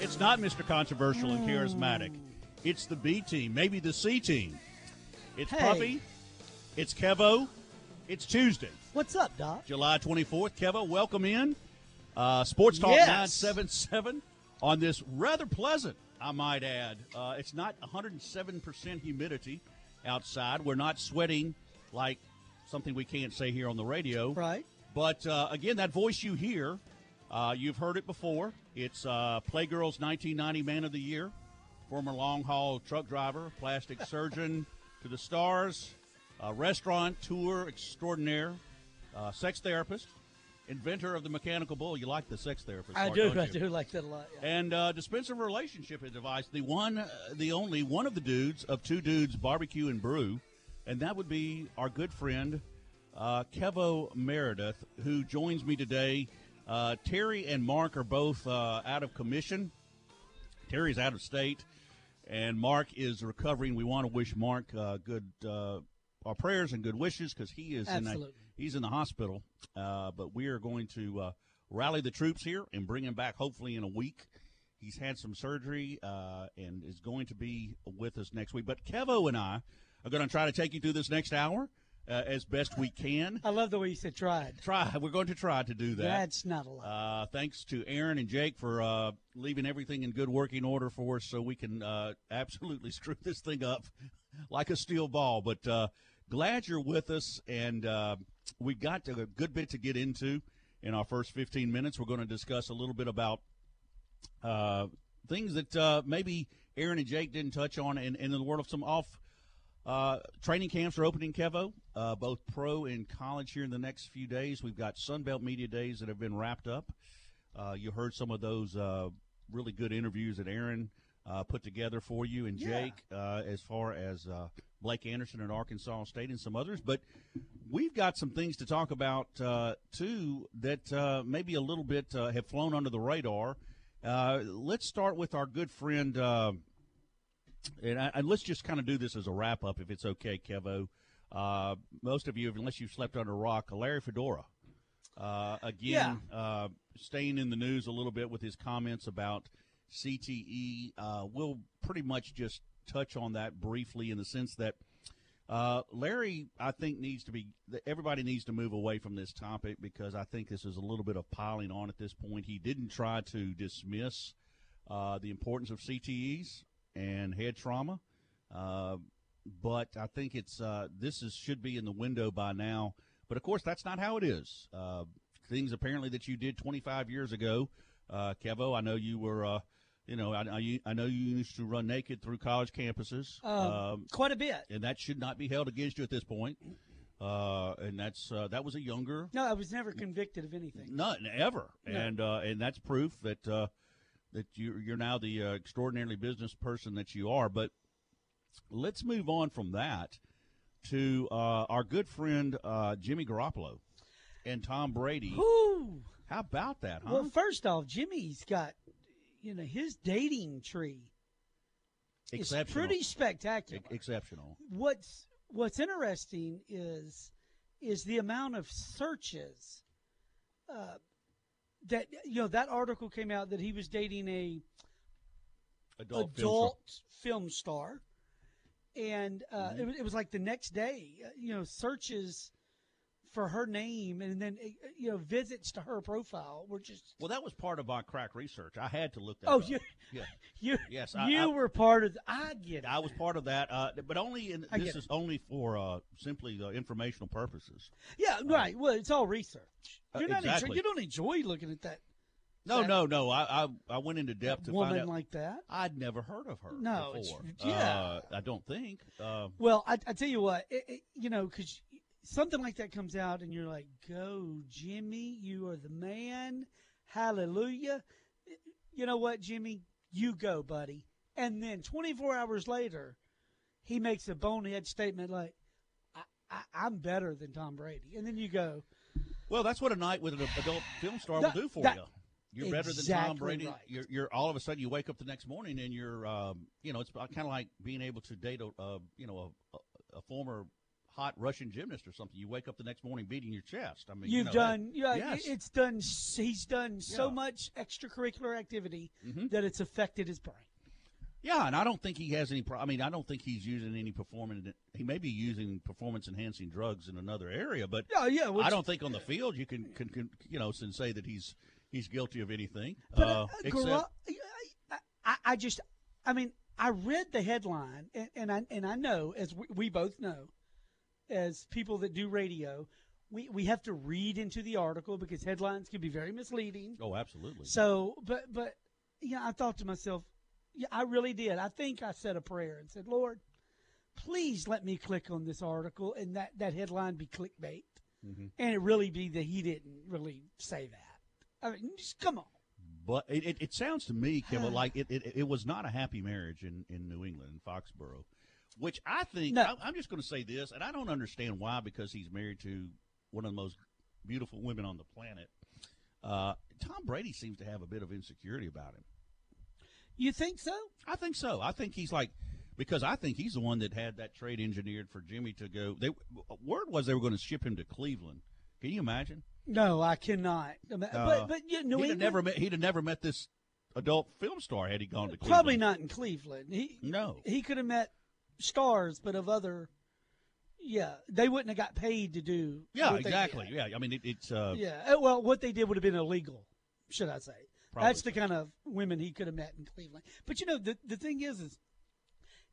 It's not Mr. Controversial and Charismatic. It's the B team, maybe the C team. It's Hey. Puppy. It's Kevo. It's Tuesday, What's up, Doc? July 24th. Kevo, welcome in. Uh, Sports Talk Yes. 977 on this rather pleasant, I might add. Uh, it's not 107% humidity outside. We're not sweating like something we can't say here on the radio. Right. But uh, again, that voice you hear, uh, you've heard it before. It's uh, Playgirl's 1990 Man of the Year, former long haul truck driver, plastic surgeon to the stars, uh, restaurant tour extraordinaire, uh, sex therapist, inventor of the mechanical bull. You like the sex therapist? I part, do. I do like that a lot. yeah. And uh, dispenser of relationship advice, the one, uh, the only one of the dudes of two dudes barbecue and brew, and that would be our good friend uh, Kevo Meredith, who joins me today. Uh, Terry and Mark are both uh, out of commission. Terry's out of state, and Mark is recovering. We want to wish Mark uh, good uh, our prayers and good wishes because he is in a, he's in the hospital. Uh, but we are going to uh, rally the troops here and bring him back hopefully in a week. He's had some surgery uh, and is going to be with us next week. But Kevo and I are going to try to take you through this next hour uh, as best we can. I love the way you said tried. Try. We're going to try to do that. That's not a lot. Uh, thanks to Aaron and Jake for uh, leaving everything in good working order for us so we can uh, absolutely screw this thing up like a steel ball. But uh, glad you're with us, and uh, we got a good bit to get into in our first 15 minutes. We're going to discuss a little bit about uh, things that uh, maybe Aaron and Jake didn't touch on in, in the world of some off uh, training camps are opening, Kevo, uh, both pro and college here in the next few days. We've got Sunbelt Media Days that have been wrapped up. Uh, you heard some of those uh, really good interviews that Aaron uh, put together for you and Yeah. Jake, uh, as far as uh, Blake Anderson at Arkansas State and some others. But we've got some things to talk about, uh, too, that uh, maybe a little bit uh, have flown under the radar. Uh, let's start with our good friend. And, I, and let's just kind of do this as a wrap up, if it's okay, Kevo. Uh, most of you, unless you've slept under a rock, Larry Fedora. Uh, again, uh, staying in the news a little bit with his comments about CTE. Uh, we'll pretty much just touch on that briefly in the sense that uh, Larry, I think, needs to be, everybody needs to move away from this topic because I think this is a little bit of piling on at this point. He didn't try to dismiss uh, the importance of CTEs and head trauma. Uh, but I think it's uh, this is should be in the window by now. But of course, that's not how it is. Uh, things apparently that you did 25 years ago, uh, Kevo. I know you were, uh, you know, I, I, I know you used to run naked through college campuses, Um, um, Quite a bit. and that should not be held against you at this point. Uh, and that's uh, that was a younger No, I was never convicted of anything. None ever, No. and uh, and that's proof that uh, that you you're now the uh, extraordinarily business person that you are. But let's move on from that to uh, our good friend uh, Jimmy Garoppolo and Tom Brady. Whew. How about that, huh? Well, first off, Jimmy's got, you know, his dating tree is pretty spectacular. E- exceptional. what's What's interesting is is the amount of searches uh, that you know that article came out that he was dating a Adult, film adult film star, and uh, Mm-hmm. it, was, it was like the next day, uh, you know, searches for her name, and then uh, you know visits to her profile were just. Well, that was part of my crack research. I had to look that. Oh, up. you, yeah. you, Yes, I- you I- were part of. The, I get it. I was part of that, uh, but only in this is only for uh, simply uh, informational purposes. yeah, right. Well, it's all research. Uh, You're not. enjoy- exactly. you don't enjoy looking at that No, That- no, no. I I, I went into depth to woman find out. like that. I'd never heard of her No, yeah. Uh, I don't think. Uh, Well, I, I tell you what, it, it, you know, because something like that comes out, and you're like, "Go, Jimmy! You are the man! Hallelujah!" You know what, Jimmy? You go, buddy. and then 24 hours later, he makes a bonehead statement like, I, "I'm better than Tom Brady," and then you go, Well, that's what a night with an adult film star That- will do for that- you. You're better than Tom Brady. right. You're, you're all of a sudden you wake up the next morning and you're, um, you know, it's kind of like being able to date a, uh, you know, a, a former hot Russian gymnast or something. You wake up the next morning beating your chest. I mean, you You've know, done, yeah, yes. it's done. He's done so Yeah. much extracurricular activity Mhm. that it's affected his brain. Yeah, and I don't think he has any. Pro- I mean, I don't think he's using any performance. He may be using performance enhancing drugs in another area, but Yeah, yeah. which- I don't think on the field you can, can, can you know, say that he's he's guilty of anything. But uh, uh, except, I, I, I just, I mean, I read the headline, and, and I and I know, as we, we both know, as people that do radio, we we have to read into the article because headlines can be very misleading. oh, absolutely. So, but but yeah, I thought to myself, yeah, I really did. I think I said a prayer and said, Lord, please let me click on this article and that that headline be clickbait, Mhm. and it really be that he didn't really say that. I mean, just come on. But it, it, it sounds to me, Kimball, like it, it, it was not a happy marriage in, in New England, in Foxborough, which I think, No. I, I'm just going to say this, and I don't understand why, because he's married to one of the most beautiful women on the planet. Uh, Tom Brady seems to have a bit of insecurity about him. You think so? I think so. I think he's like, because I think he's the one that had that trade engineered for Jimmy to go. They Word was they were going to ship him to Cleveland. Can you imagine? No, I cannot. Mean, Uh, but but yeah, New he'd have never met. He'd have never met this adult film star had he gone to Cleveland. probably not in Cleveland. He No. he could have met stars, but of other. Yeah, they wouldn't have got paid to do. Yeah, exactly. Yeah, I mean it, it's uh, Yeah. uh, Well, what they did would have been illegal, should I say? That's the kind of women he could have met in Cleveland. But you know, the the thing is, is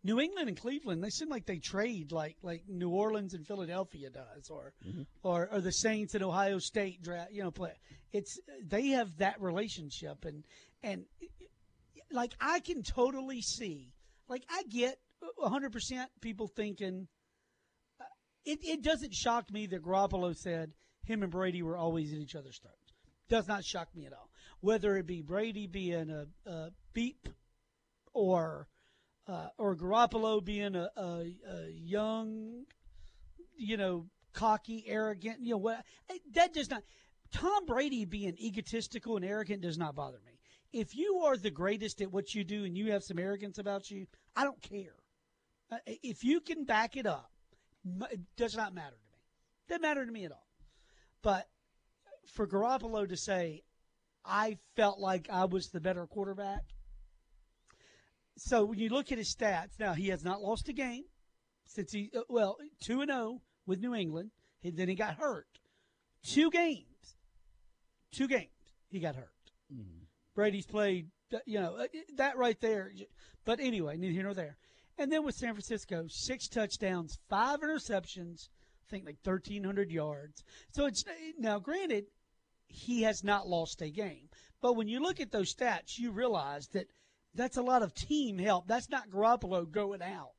New England and Cleveland, they seem like they trade like like New Orleans and Philadelphia does, or Mm-hmm. or, or the Saints and Ohio State draft. You know, play. It's they have that relationship, and and like I can totally see. Like I get 100 percent people thinking. uh, It it doesn't shock me that Garoppolo said him and Brady were always at each other's throats. Does not shock me at all. Whether it be Brady being a, a beep or uh, or Garoppolo being a, a, a young, you know, cocky, arrogant, you know what? That does not. Tom Brady being egotistical and arrogant does not bother me. If you are the greatest at what you do and you have some arrogance about you, I don't care. Uh, if you can back it up, it does not matter to me. Doesn't matter to me at all. But for Garoppolo to say, I felt like I was the better quarterback. So when you look at his stats, now he has not lost a game since he, uh, well, 2 and 0 with New England, and then he got hurt. Two games. Two games he got hurt. Brady's played, uh, you know, that right there. But anyway, neither here nor there. And then with San Francisco, six touchdowns, five interceptions, I think like 1,300 yards. So it's now granted, he has not lost a game. But when you look at those stats, you realize that that's a lot of team help. That's not Garoppolo going out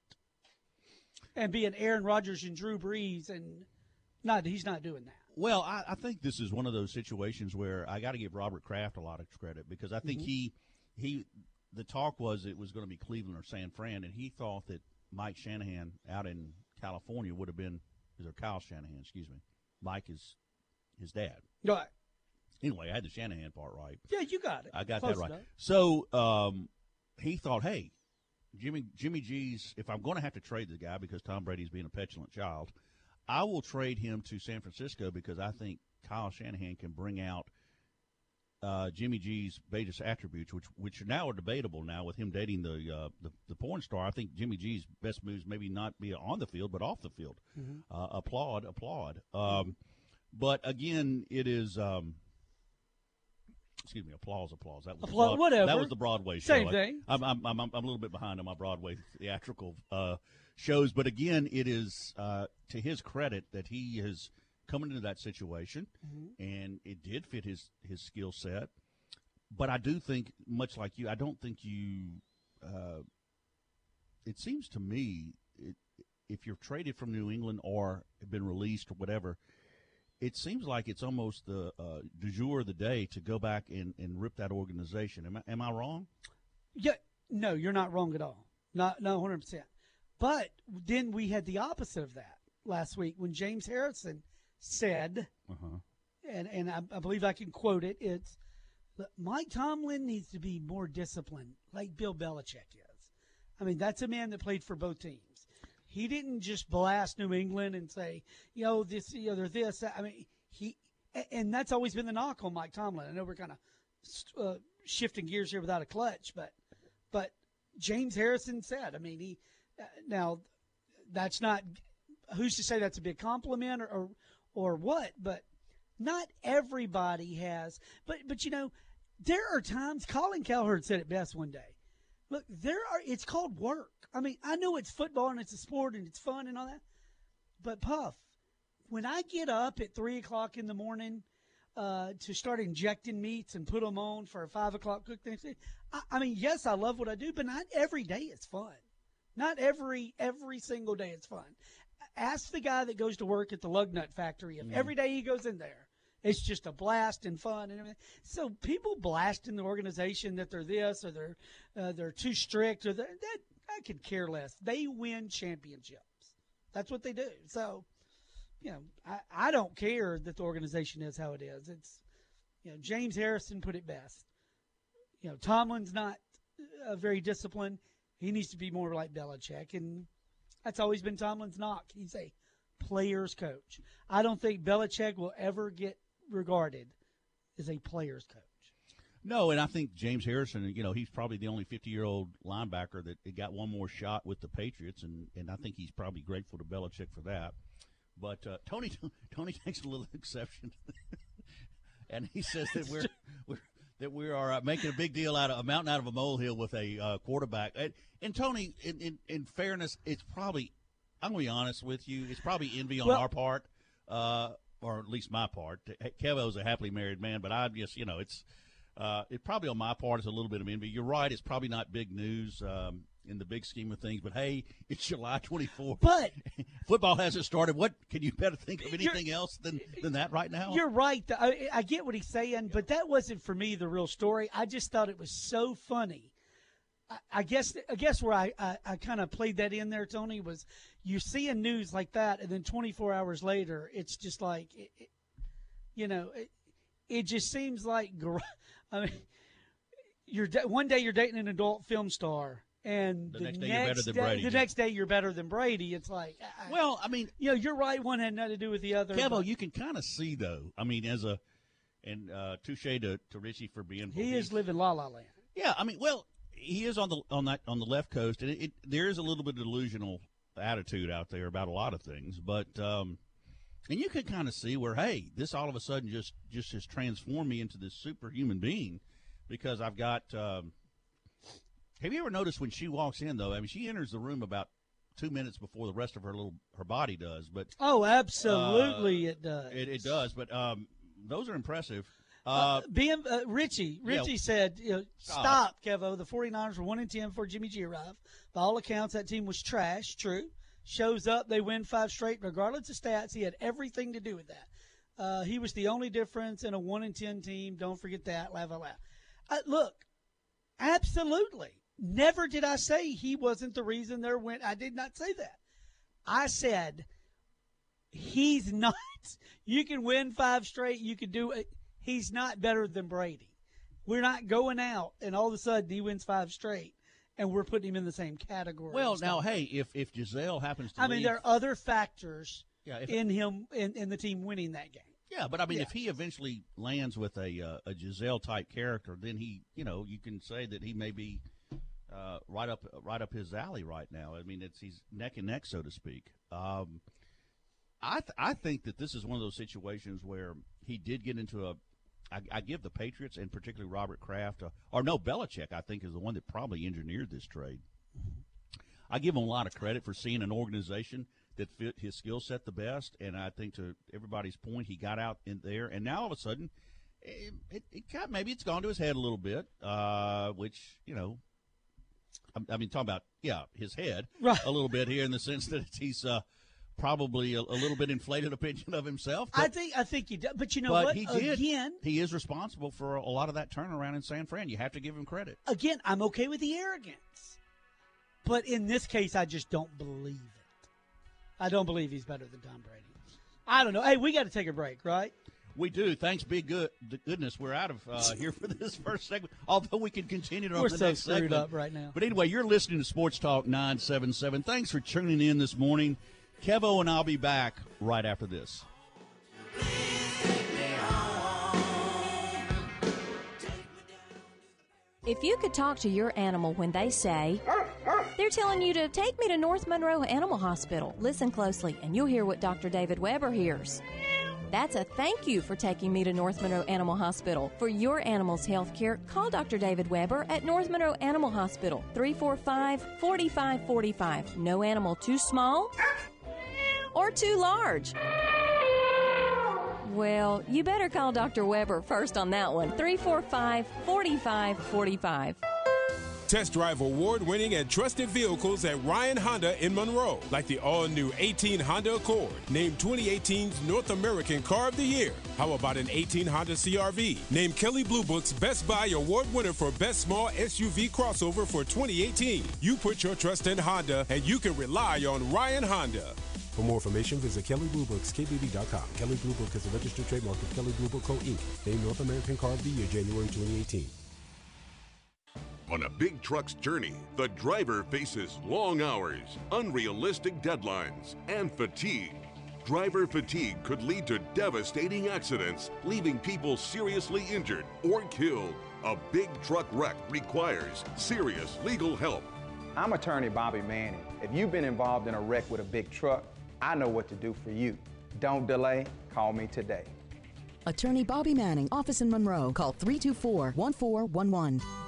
and being Aaron Rodgers and Drew Brees, and not he's not doing that. Well, I, I think this is one of those situations where I got to give Robert Kraft a lot of credit because I Mm-hmm. think he he the talk was it was going to be Cleveland or San Fran, and he thought that Mike Shanahan out in California would have been is there Kyle Shanahan? Excuse me, Mike is his dad. Right. Anyway, I had the Shanahan part right. Yeah, you got it. I got Close that right. enough. So um, he thought, hey, Jimmy Jimmy G's. If I'm going to have to trade the guy because Tom Brady's being a petulant child, I will trade him to San Francisco because I think Kyle Shanahan can bring out uh, Jimmy G's greatest attributes, which which now are debatable now with him dating the, uh, the the porn star. I think Jimmy G's best moves maybe not be on the field but off the field. Uh, applaud, applaud. Um, but again, it is. Um, excuse me, applause, applause. That was Broad- whatever. That was the Broadway show. Same I- thing. I'm, I'm, I'm, I'm a little bit behind on my Broadway theatrical uh, shows, but again, it is uh, to his credit that he has come into that situation, Mm-hmm. and it did fit his his skill set. But I do think, much like you, I don't think you. Uh, it seems to me, it, if you're traded from New England or have been released or whatever, it seems like it's almost the uh, du jour of the day to go back and, and rip that organization. Am I, am I wrong? Yeah, no, you're not wrong at all. Not no, hundred percent. But then we had the opposite of that last week when James Harrison said, Uh-huh. and and I, I believe I can quote it. It's "Look, Mike Tomlin needs to be more disciplined, like Bill Belichick is. I mean, that's a man that played for both teams. He didn't just blast New England and say, you know, this, you know, they're this. I mean, he, and that's always been the knock on Mike Tomlin. I know we're kind of uh, shifting gears here without a clutch, but, but James Harrison said, I mean, he, uh, now that's not, who's to say that's a big compliment or, or, or what, but not everybody has, but, but you know, there are times Colin Cowherd said it best one day. Look, there are. It's called work. I mean, I know it's football and it's a sport and it's fun and all that, but Puff, when I get up at three o'clock in the morning uh, to start injecting meats and put them on for a five o'clock cook thing, I, I mean, yes, I love what I do, but not every day is fun. Not every every single day is fun. Ask the guy that goes to work at the lug nut factory if every day he goes in there it's just a blast and fun and everything. So people blast in the organization that they're this or they're uh, they're too strict or that I could care less. They win championships. That's what they do. So, you know, I, I don't care that the organization is how it is. It's you know James Harrison put it best. You know Tomlin's not uh, very disciplined. He needs to be more like Belichick, and that's always been Tomlin's knock. He's a player's coach. I don't think Belichick will ever get regarded as a player's coach. No, and I think James Harrison, you know, he's probably the only 50 year old linebacker that got one more shot with the Patriots, and, and I think he's probably grateful to Belichick for that. But uh, Tony Tony takes a little exception, and he says that we're, we're that we are uh, making a big deal out of a mountain out of a molehill with a uh, quarterback. And, and Tony, in, in, in fairness, it's probably I'm going to be honest with you, it's probably envy on Well- our part, uh, or at least my part. Kevo's a happily married man, but I just you know it's. Uh, it probably on my part is a little bit of envy. You're right; it's probably not big news um, in the big scheme of things. But hey, it's July 24th. But Football hasn't started. What can you better think of anything else than than that right now? You're right. I, I get what he's saying, but that wasn't for me the real story. I just thought it was so funny. I, I guess I guess where I, I, I kind of played that in there, Tony, was you see a news like that, and then 24 hours later, it's just like, it, it- you know, it, it just seems like, I mean, you're one day you're dating an adult film star, and The the, next day you're better than day, Brady. The next day you're better than Brady. It's like, I- well, I mean, you know, you're right. One had nothing to do with the other. Kevo, but- you can kind of see though. I mean, as a and uh, touche to, to Richie for being He is living la la land. Yeah, I mean, well, he is on the on that on the left coast, and it, it there is a little bit of delusional attitude out there about a lot of things, but um, and you can kind of see where, hey, this all of a sudden just just has transformed me into this superhuman being because I've got. Um, have you ever noticed when she walks in though? I mean, she enters the room about two minutes before the rest of her little her body does, but Oh, absolutely, it does. Uh, it, it does. But um, those are impressive. Uh, Uh, being uh, Richie, yeah. Richie said, you know, "Stop, Kevo. The 49ers were one and ten before Jimmy G arrived. By all accounts, that team was trash. True. Shows up, they win five straight, regardless of stats. He had everything to do with that. Uh, he was the only difference in a one and ten team. Don't forget that. Laugh out loud. Uh, look, absolutely. Never did I say he wasn't the reason there went. I did not say that. I said he's not. You can win five straight. You can do it. He's not better than Brady. We're not going out and all of a sudden he wins five straight and we're putting him in the same category. well, now, hey, if if Gisele happens to I mean, leave- there are other factors yeah, if, in him in, in the team winning that game. Yeah, but I mean, Yeah. if he eventually lands with a uh, a Gisele type character, then he, you know, you can say that he may be uh, right up right up his alley right now. I mean, it's he's neck and neck, so to speak. Um, I th- I think that this is one of those situations where he did get into a. I, I give the Patriots and particularly Robert Kraft, uh, or no Belichick, I think is the one that probably engineered this trade. I give him a lot of credit for seeing an organization that fit his skill set the best, and I think to everybody's point, he got out in there, and now all of a sudden, it, it, it got, maybe it's gone to his head a little bit, uh, which you know, I, I mean, talking about yeah, his head Right. a little bit here in the sense that he's uh, probably a, a, little bit inflated opinion of himself. But, I think I think he does, but you know but what? He did. Again, he is responsible for a lot of that turnaround in San Fran. You have to give him credit. Again, I'm okay with the arrogance, but in this case, I just don't believe it. I don't believe he's better than Tom Brady. I don't know. Hey, we got to take a break, right? We do. Thanks be good goodness we're out of uh, here for this first segment. Although we can continue on we're the so next screwed segment. up right now. But anyway, you're listening to Sports Talk 977. Thanks for tuning in this morning. Kevo and I'll be back right after this. If you could talk to your animal when they say, they're telling you to take me to North Monroe Animal Hospital, listen closely and you'll hear what Dr. David Weber hears. That's a thank you for taking me to North Monroe Animal Hospital. For your animal's health care, call Dr. David Weber at North Monroe Animal Hospital, 345 4545. No animal too small or too large. Well, you better call Dr. Weber first on that one, 345 4545. Test drive award winning and trusted vehicles at Ryan Honda in Monroe, like the all new 18 Honda Accord, named 2018's North American Car of the Year. How about an 18 Honda CRV, named Kelley Blue Book's Best Buy Award winner for Best Small SUV Crossover for 2018. You put your trust in Honda, and you can rely on Ryan Honda. For more information, visit Kelley Blue Books, KBB.com. Kelley Blue Book is a registered trademark of Kelley Blue Book Co. Inc., named North American Car of the Year, January 2018. On a big truck's journey, the driver faces long hours, unrealistic deadlines, and fatigue. Driver fatigue could lead to devastating accidents, leaving people seriously injured or killed. A big truck wreck requires serious legal help. I'm attorney Bobby Manning. If you've been involved in a wreck with a big truck, I know what to do for you. Don't delay, call me today. Attorney Bobby Manning, office in Monroe. Call 324 1411.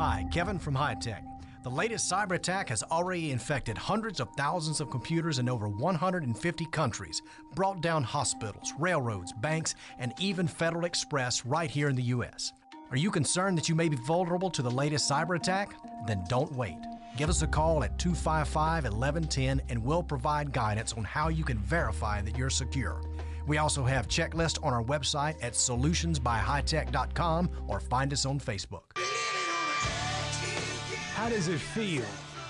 Hi, Kevin from High Tech. The latest cyber attack has already infected hundreds of thousands of computers in over 150 countries, brought down hospitals, railroads, banks, and even Federal Express right here in the U.S. Are you concerned that you may be vulnerable to the latest cyber attack? Then don't wait. Give us a call at 255 1110 and we'll provide guidance on how you can verify that you're secure. We also have checklists on our website at solutionsbyhightech.com or find us on Facebook. How does it feel?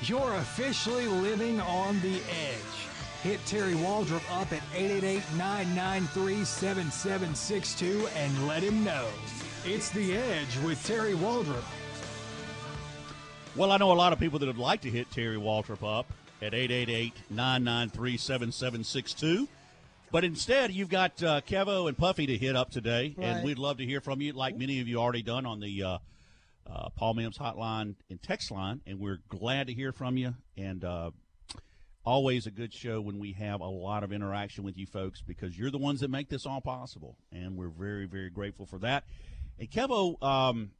You're officially living on the edge. Hit Terry Waldrop up at 888-993-7762 and let him know. It's The Edge with Terry Waldrop. Well, I know a lot of people that would like to hit Terry Waldrop up at 888-993-7762. But instead, you've got uh, Kevo and Puffy to hit up today, Right. and we'd love to hear from you, like many of you already done on the uh, uh, Paul Mims hotline and text line, and we're glad to hear from you. And uh, always a good show when we have a lot of interaction with you folks because you're the ones that make this all possible, and we're very, very grateful for that. And Kevo, um,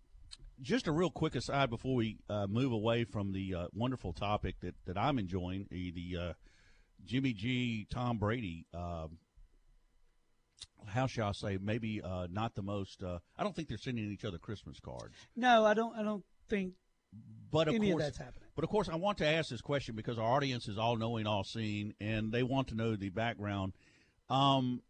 just a real quick aside before we uh, move away from the uh, wonderful topic that, that I'm enjoying, the, uh, Jimmy G, Tom Brady. How shall I say? Maybe uh, not the most. Uh, I don't think they're sending each other Christmas cards. No, I don't. I don't think But of any course, of that's happening. But of course, I want to ask this question because our audience is all knowing, all seeing, and they want to know the background. Um,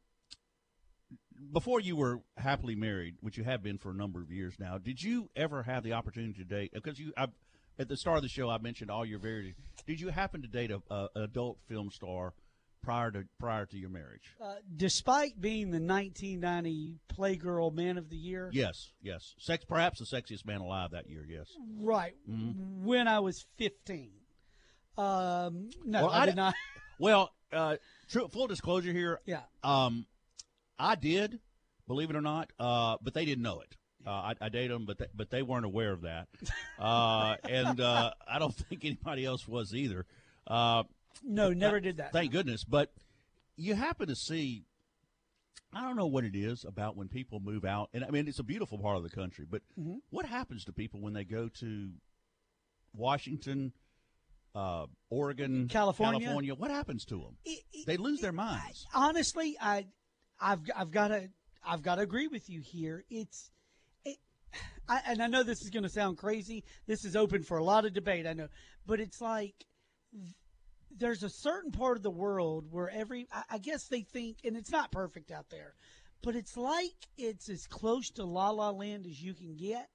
before you were happily married, which you have been for a number of years now, did you ever have the opportunity to date? Because you, I've, at the start of the show, I mentioned all your very. Did you happen to date a, a an adult film star prior to prior to your marriage? Uh, despite being the 1990 Playgirl Man of the Year, Yes, yes. Sex, perhaps the sexiest man alive that year. Yes. right Mhm. when I was 15. Um, no, Well, I, I did not. Well, uh, true, full disclosure here. Yeah. Um, I did, believe it or not, uh, but they didn't know it. Uh, I, I dated them, but they, but they weren't aware of that, uh, and uh, I don't think anybody else was either. Uh, No, never did that. Thank goodness. But you happen to see, I don't know what it is about when people move out, and I mean it's a beautiful part of the country. But Mhm. what happens to people when they go to Washington, uh, Oregon, California? California? What happens to them? they lose their minds. honestly, I, I've, I've got to, I've got to agree with you here. It's, it, I, and I know this is going to sound crazy. This is open for a lot of debate. I know, but it's like there's a certain part of the world where every, I, I guess they think, and it's not perfect out there, but it's like it's as close to La La Land as you can get.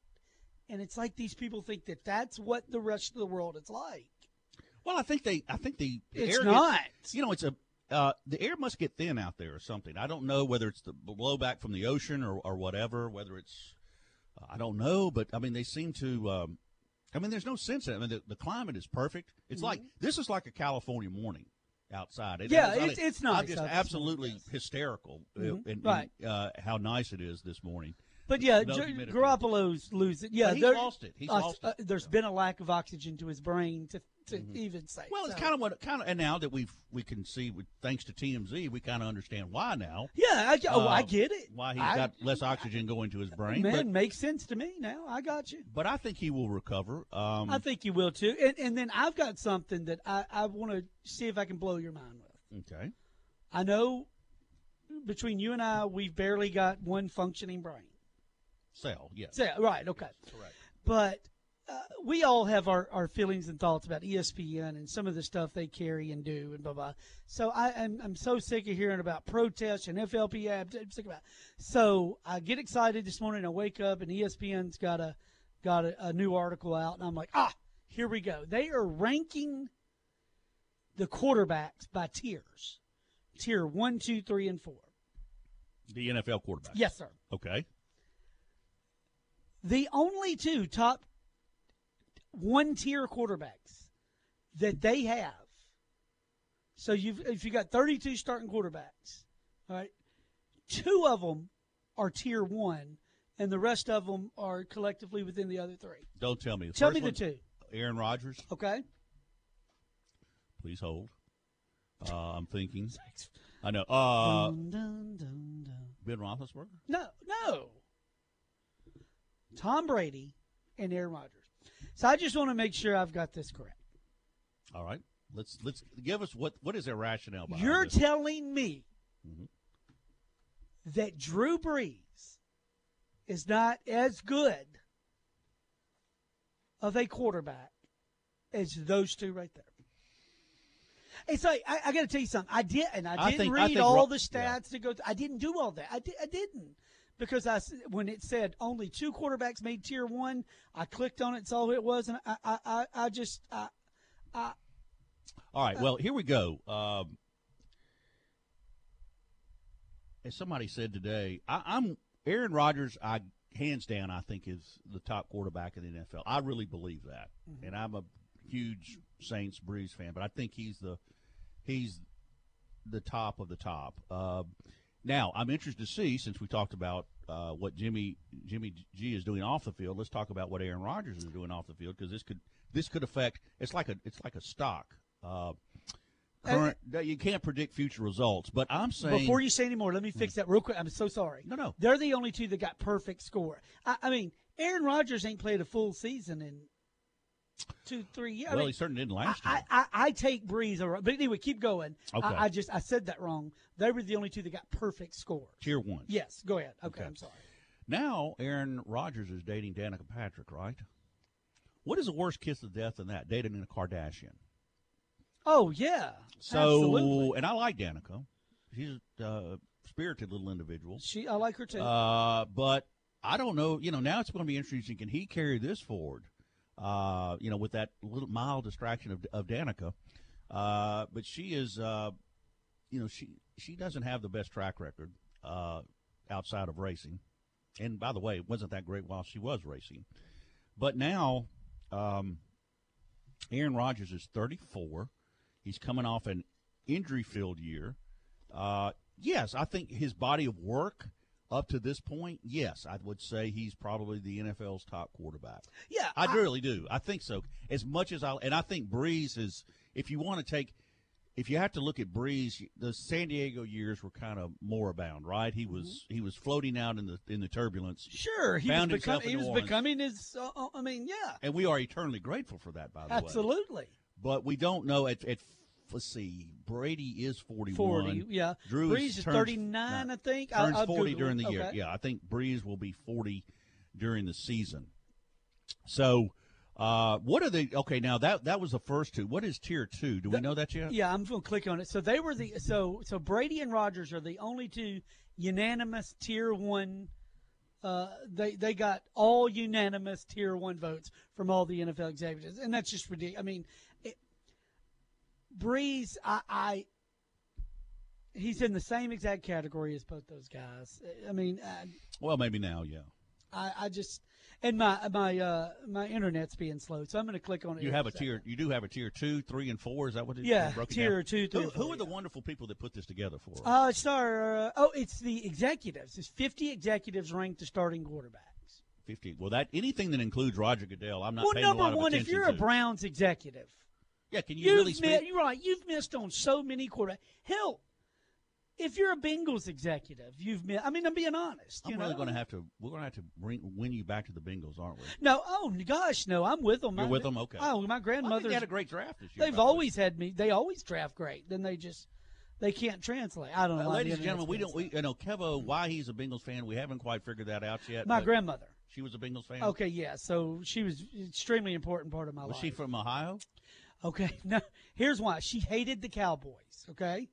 And it's like these people think that that's what the rest of the world is like. Well, I think they. I think the, It's not. Gets, you know, it's a. Uh, the air must get thin out there or something. I don't know whether it's the blowback from the ocean or, or whatever. Whether it's, uh, I don't know, but I mean, they seem to. Um, I mean, there's no sense in it. I mean, the, the climate is perfect. It's like this is like a California morning outside. It- Yeah, it's- it's I'm nice just out this absolutely hysterical uh, Mhm. in, in, Right. uh, how nice it is this morning. But yeah, No humidity. Garoppolo's losing. Yeah, But he's there- lost it. He's uh, lost uh, there's been a lack of oxygen to his brain to, to even say. Mm-hmm. Well, it's so. kind of what kind of, and now that we've we can see, with, thanks to TMZ, we kind of understand why now. Yeah, I, oh, I Uh, get it. Why he's I- got less oxygen going to his brain. Man, but, makes sense to me now. I got you. but I think he will recover. Um, I think you will too. And, and then I've got something that I, I want to see if I can blow your mind with. okay. I know between you and I, we've barely got one functioning brain. Cell, yes. Cell, right, okay. Correct. But uh, we all have our, our feelings and thoughts about ESPN and some of the stuff they carry and do and blah blah. So I, I'm I'm so sick of hearing about protests and FLP. I'm sick about. It. So I get excited this morning. I wake up and ESPN's got a got a, a new article out, and I'm like, ah, here we go. They are ranking the quarterbacks by tiers, tier one, two, three, and four. The NFL quarterbacks. Yes, sir. Okay. the only two top one tier quarterbacks that they have. So you've if you got 32 starting quarterbacks, all right, two of them are tier one, and the rest of them are collectively within the other three. Don't tell me. The Tell me the two. Aaron Rodgers. Okay. Please hold. Uh, I'm thinking. I know. Uh, dun, dun, dun. Ben Roethlisberger. No, no. Tom Brady and Aaron Rodgers. So I just want to make sure I've got this correct. All right. Let's let's give us what what is their rationale behind You're this? telling me Mhm. that Drew Brees is not as good of a quarterback as those two right there. It's like I, I got to tell you something. I did, and I I didn't think- read think all Ro- the stats to go. I didn't do all that. I, di- I didn't because I when it said only two quarterbacks made tier one, I clicked on it, saw who it was, and I I, I, I just I, I All right. Well, here we go. Um, as somebody said today, I, I'm Aaron Rodgers. I hands down, I think is the top quarterback in the NFL. I really believe that, Mm-hmm. and I'm a huge Saints Brees fan. But I think he's the he's the top of the top. Uh, now, I'm interested to see since we talked about uh, what Jimmy Jimmy G is doing off the field. Let's talk about what Aaron Rodgers is doing off the field because this could this could affect. It's like a it's like a stock. Uh, current, you can't predict future results, but I'm saying Before you say any more, let me fix that real quick. I'm so sorry. No, no. They're the only two that got perfect score. I, I mean, Aaron Rodgers ain't played a full season in two, three years. well, he certainly didn't last year. I, I, I take Brees over. But anyway, keep going. Okay. I, I just I said that wrong. They were the only two that got perfect scores. Tier one. Yes, go ahead. Okay, Okay. I'm sorry. Now Aaron Rodgers is dating Danica Patrick, right? What is the worst kiss of death than that? Dating a Kardashian. Oh yeah. So, Absolutely. and I like Danica. She's a spirited little individual. She, I like her too. Uh, but I don't know. You know, now it's going to be interesting. Can he carry this forward? Uh, you know, with that little mild distraction of, of Danica. Uh, but she is, uh, you know, she she doesn't have the best track record uh, outside of racing. And by the way, it wasn't that great while she was racing. But now, um, Aaron Rodgers is 34. He's coming off an injury-filled year. Uh, yes, I think his body of work up to this point, yes, I would say he's probably the NFL's top quarterback. yeah, I really do. I think so. As much as I and I think Brees is. If you want to take, if you have to look at Brees, the San Diego years were kind of moribund, right? He was he was floating out in the in the turbulence. Sure, he was, become, he was becoming his. Uh, uh, I mean, yeah, and we are eternally grateful for that. By the way, absolutely. But we don't know at, at let's see, Brady is forty one. Forty, yeah. Drew Brees is turns- thirty nine, I think. Turns I'll forty Google during it. the year. Okay. Yeah, I think Brees will be forty during the season. So, uh, what are the Okay, now that that was the first two. What is tier two? Do we know that yet? Yeah, I'm going to click on it. So they were the so so Brady and Rodgers are the only two unanimous tier one. Uh, they they got all unanimous tier one votes from all the NFL executives, and that's just ridiculous. I mean, Brees, I, I he's in the same exact category as both those guys. I mean, I, Well, maybe now. Yeah. I, I just and my my uh, my internet's being slow, so I'm going to click on it. You have a second. tier. You do have a tier two, three, and four. Is that what it Yeah, tier down? two, three, Who, four, who are the wonderful people that put this together for? us? Uh, it's our, uh, oh, it's the executives. It's 50 executives ranked the starting quarterback. Fifty. Well, that anything that includes Roger Goodell, I'm not well, paying a number lot of one, if you're a. Browns executive, yeah, can you you've really mi- You're right. You've missed on so many quarterbacks. Hell, if you're a Bengals executive, you've missed. I mean, I'm being honest. I'm really going to have to. We're going to have to bring, win you back to the Bengals, aren't we? No, oh gosh, no, I'm with them. You're My- with them? Okay. Oh, my grandmother. had a great draft this year. They've always had me. They always draft great. Then they just they can't translate. I don't know. Uh, ladies and gentlemen, we don't. We, you know, Kevo, why he's a Bengals fan, we haven't quite figured that out yet. My grandmother. She was a Bengals fan. Okay, yeah. So she was extremely important part of my Was life. she from Ohio? Okay, no. Here's why she hated the Cowboys. Okay,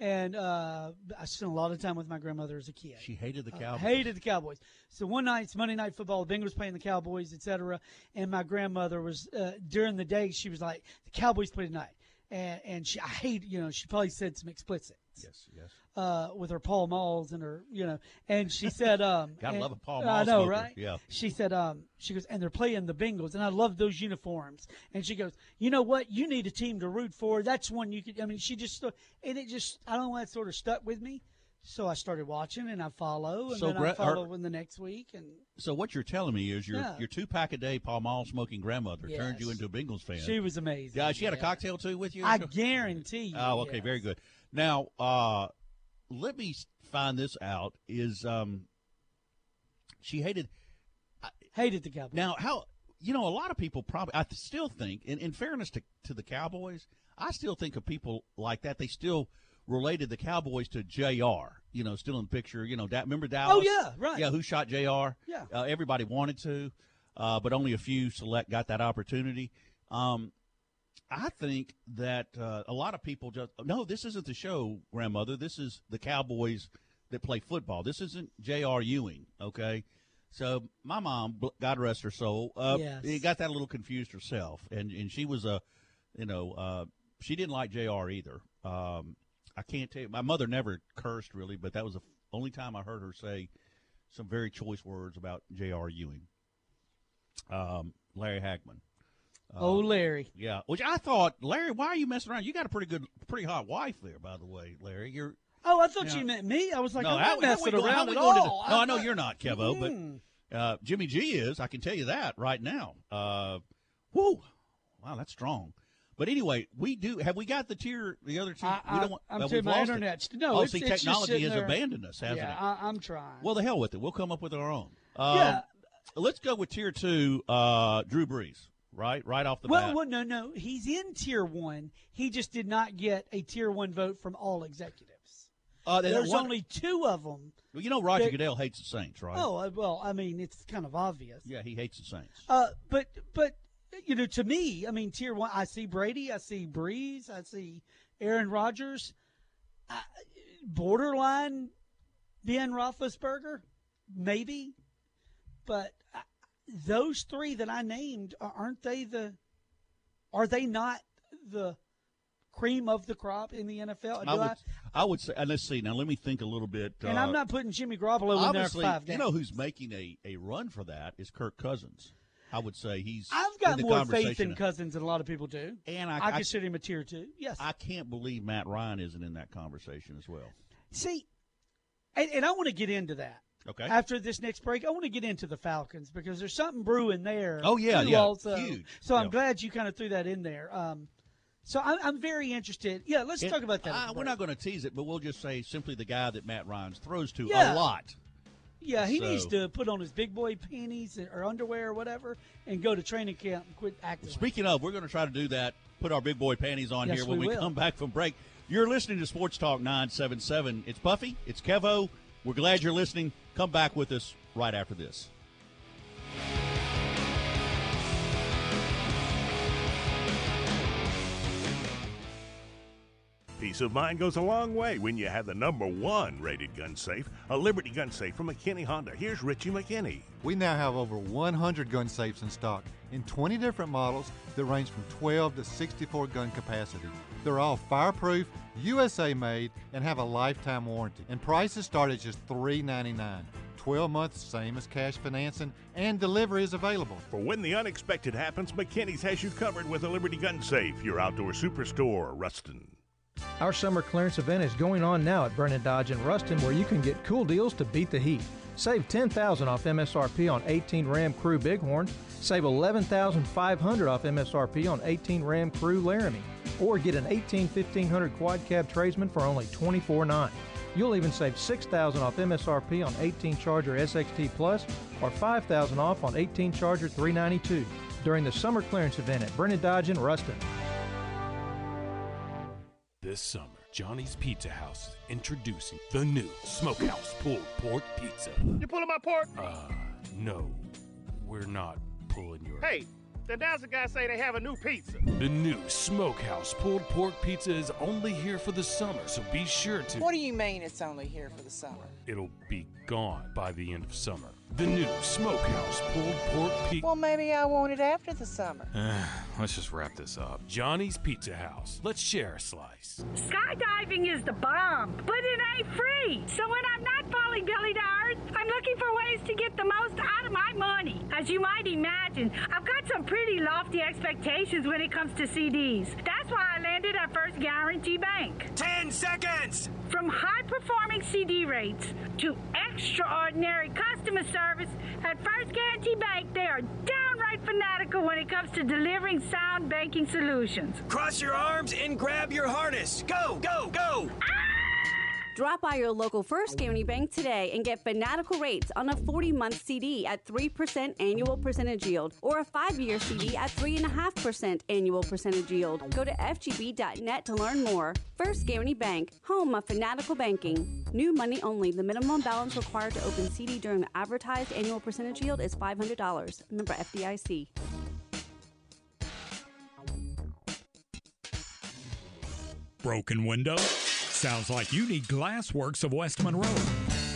and uh, I spent a lot of time with my grandmother as a kid. She hated the Uh, Cowboys. hated the Cowboys. So one night, it's Monday Night Football. The Bengals playing the Cowboys, etc. And my grandmother was uh, during the day. She was like, "The Cowboys play tonight," and and she I hate you know she probably said some explicit Yes, yes. uh, with her Pall Malls and her, you know, and she said, um, Gotta and- love a Paul I Mall know, smoker, right? yeah. She said, um, she goes, and they're playing the Bengals, and I love those uniforms. And she goes, you know what? You need a team to root for. That's one you could. I mean, she just, and it just, I don't know, that sort of stuck with me. So I started watching, and I follow, and So then I follow her- in the next week, and So what you're telling me is your Yeah. your two pack a day Pall Mall smoking grandmother turned you into a Bengals fan. she was amazing. Yeah, she had a cocktail too with you. I guarantee you. Oh, okay, yes. very good. Now, uh, let me find this out. Is um, she hated hated the Cowboys? Now, how you know a lot of people probably I still think, in, in fairness to to the Cowboys, I still think of people like that. They still related the Cowboys to J.R. You know, still in the picture. You know, da- remember Dallas? Oh, yeah, right. Yeah, who shot J.R. Yeah. uh, everybody wanted to, uh, but only a few select got that opportunity. Um, I think that uh, a lot of people just no. This isn't the show, grandmother. This is the Cowboys that play football. This isn't J.R. Ewing. Okay, so my mom, God rest her soul, uh, Yes. got that a little confused herself, and and she was a, you know, uh, she didn't like J.R. either. Um, I can't tell you. My mother never cursed really, but that was the only time I heard her say some very choice words about J.R. Ewing. Um, Larry Hagman. Uh, oh, Larry. Yeah, which I thought, Larry, why are you messing around? You got a pretty good, pretty hot wife there, by the way, Larry. You're Oh, I thought Yeah. you meant me. I was like, no, I'm not messing go- around at all. the- no, I know you're not, Kevo, Mm. but uh, Jimmy G is. I can tell you that right now. Uh, whoo, wow, that's strong. But anyway, we do have we got the tier the other two? I, we don't want, I'm uh, to my lost it. internet. No, oh, it's, see, it's technology has there. abandoned us, hasn't yeah, it? I, I'm trying. Well, the hell with it. We'll come up with our own. Um, Yeah. Let's go with tier two. Uh, Drew Brees, right? Right off the well, bat. well, no, no, he's in tier one. He just did not get a tier one vote from all executives. Uh, There's one- only two of them. Well, you know Roger that- Goodell hates the Saints, right? Oh uh, well, I mean it's kind of obvious. Yeah, he hates the Saints. Uh, but but you know, to me, I mean, tier one. I see Brady. I see Brees. I see Aaron Rodgers. I, borderline Ben Roethlisberger, maybe. But those three that I named aren't they the? Are they not the cream of the crop in the NFL? I would, I would say, let's see. Now, let me think a little bit. and uh, I'm not putting Jimmy Garoppolo in there five you know who's making a, a run for that is Kirk Cousins. I would say he's. I've got more faith in Cousins than a lot of people do. And I- I, I- consider him a tier two. Yes. I can't believe Matt Ryan isn't in that conversation as well. See, and, and I want to get into that. Okay. After this next break, I want to get into the Falcons because there's something brewing there. Oh, yeah, yeah. Also. Huge. So I'm Yeah. glad you kind of threw that in there. Um, so I'm, I'm very interested. Yeah, let's And, talk about that. at uh, we're not going to tease it, but we'll just say simply the guy that Matt Ryan throws to Yeah. a lot. Yeah, he So- needs to put on his big boy panties or underwear or whatever and go to training camp and quit acting. like Speaking of, we're going to try to do that. Put our big boy panties on Yes, here when we we, come back from break. You're listening to Sports Talk 977. It's Puffy. It's Kevo. We're glad you're listening. Come back with us right after this. Peace of mind goes a long way when you have the number one rated gun safe, a Liberty gun safe from McKinney Honda. Here's Richie McKinney. We now have over 100 gun safes in stock in 20 different models that range from 12 to 64 gun capacity. They're all fireproof, USA made, and have a lifetime warranty. And prices start at just $3.99. 12 months, same as cash financing, and delivery is available. For when the unexpected happens, McKinney's has you covered with a Liberty gun safe, your outdoor superstore, Ruston. Our summer clearance event is going on now at Brennan Dodge in Ruston where you can get cool deals to beat the heat. Save 10000 off MSRP on 18 Ram Crew Bighorn. Save 11500 off MSRP on 18 Ram Crew Laramie. Or get an 18 1500 quad cab tradesman for only $24.9. You'll even save 6000 off MSRP on 18 Charger SXT Plus or 5000 off on 18 Charger 392 during the summer clearance event at Brennan Dodge in Ruston. This summer, Johnny's Pizza House is introducing the new Smokehouse Pulled Pork Pizza. You pulling my pork? Uh, no, we're not pulling your. Hey, the announcer guy say they have a new pizza. The new Smokehouse Pulled Pork Pizza is only here for the summer, so be sure to. What do you mean it's only here for the summer? It'll be gone by the end of summer. The new Smokehouse Pulled Pork Pizza. Well, maybe I want it after the summer. Let's just wrap this up. Johnny's Pizza House. Let's share a slice. Skydiving is the bomb, but it ain't free. So when I'm not falling belly to earth, I'm looking for ways to get the most out of my money. As you might imagine, I've got some pretty lofty expectations when it comes to CDs. That's why I landed at First Guarantee Bank. 10 seconds! From high performing CD rates to extraordinary customer service, at First Guarantee Bank, they are downright fanatical when it comes to delivering sound banking solutions. Cross your arms and grab your harness. Go, go, go! Ah! Drop by your local First Guarantee Bank today and get fanatical rates on a 40 month CD at 3% annual percentage yield or a 5 year CD at 3.5% annual percentage yield. Go to FGB.net to learn more. First Guarantee Bank, home of fanatical banking. New money only. The minimum balance required to open CD during the advertised annual percentage yield is $500. Member FDIC. Broken window? Sounds like you need Glassworks of West Monroe.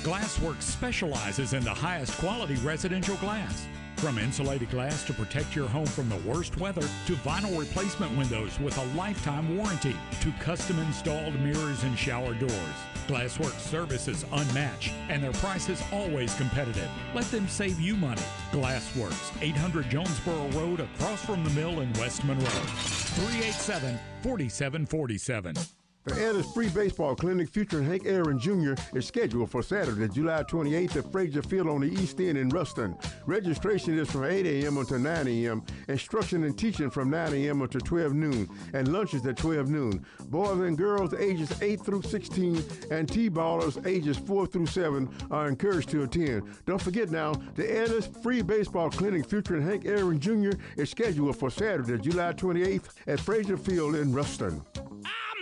Glassworks specializes in the highest quality residential glass. From insulated glass to protect your home from the worst weather, to vinyl replacement windows with a lifetime warranty, to custom installed mirrors and shower doors. Glassworks service is unmatched and their price is always competitive. Let them save you money. Glassworks, 800 Jonesboro Road across from the mill in West Monroe. 387 4747. The Ellis Free Baseball Clinic featuring Hank Aaron Jr. is scheduled for Saturday, July 28th at Frazier Field on the East End in Ruston. Registration is from 8 a.m. until 9 a.m. Instruction and teaching from 9 a.m. until 12 noon, and lunches at 12 noon. Boys and girls ages 8 through 16 and T-ballers ages 4 through 7 are encouraged to attend. Don't forget now, the Ellis Free Baseball Clinic featuring Hank Aaron Jr. is scheduled for Saturday, July 28th at Frazier Field in Ruston. I'm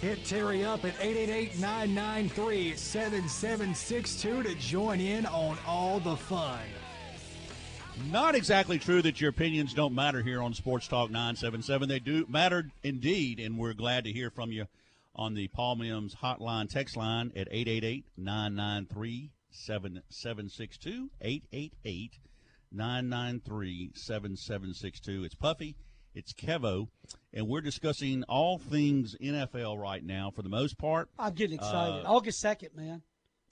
Hit Terry up at 888-993-7762 to join in on all the fun. Not exactly true that your opinions don't matter here on Sports Talk 977. They do matter indeed, and we're glad to hear from you on the Paul Mims hotline text line at 888-993-7762. 888-993-7762. It's Puffy, it's Kevo, and we're discussing all things NFL right now for the most part. I'm getting excited. Uh, August 2nd, man.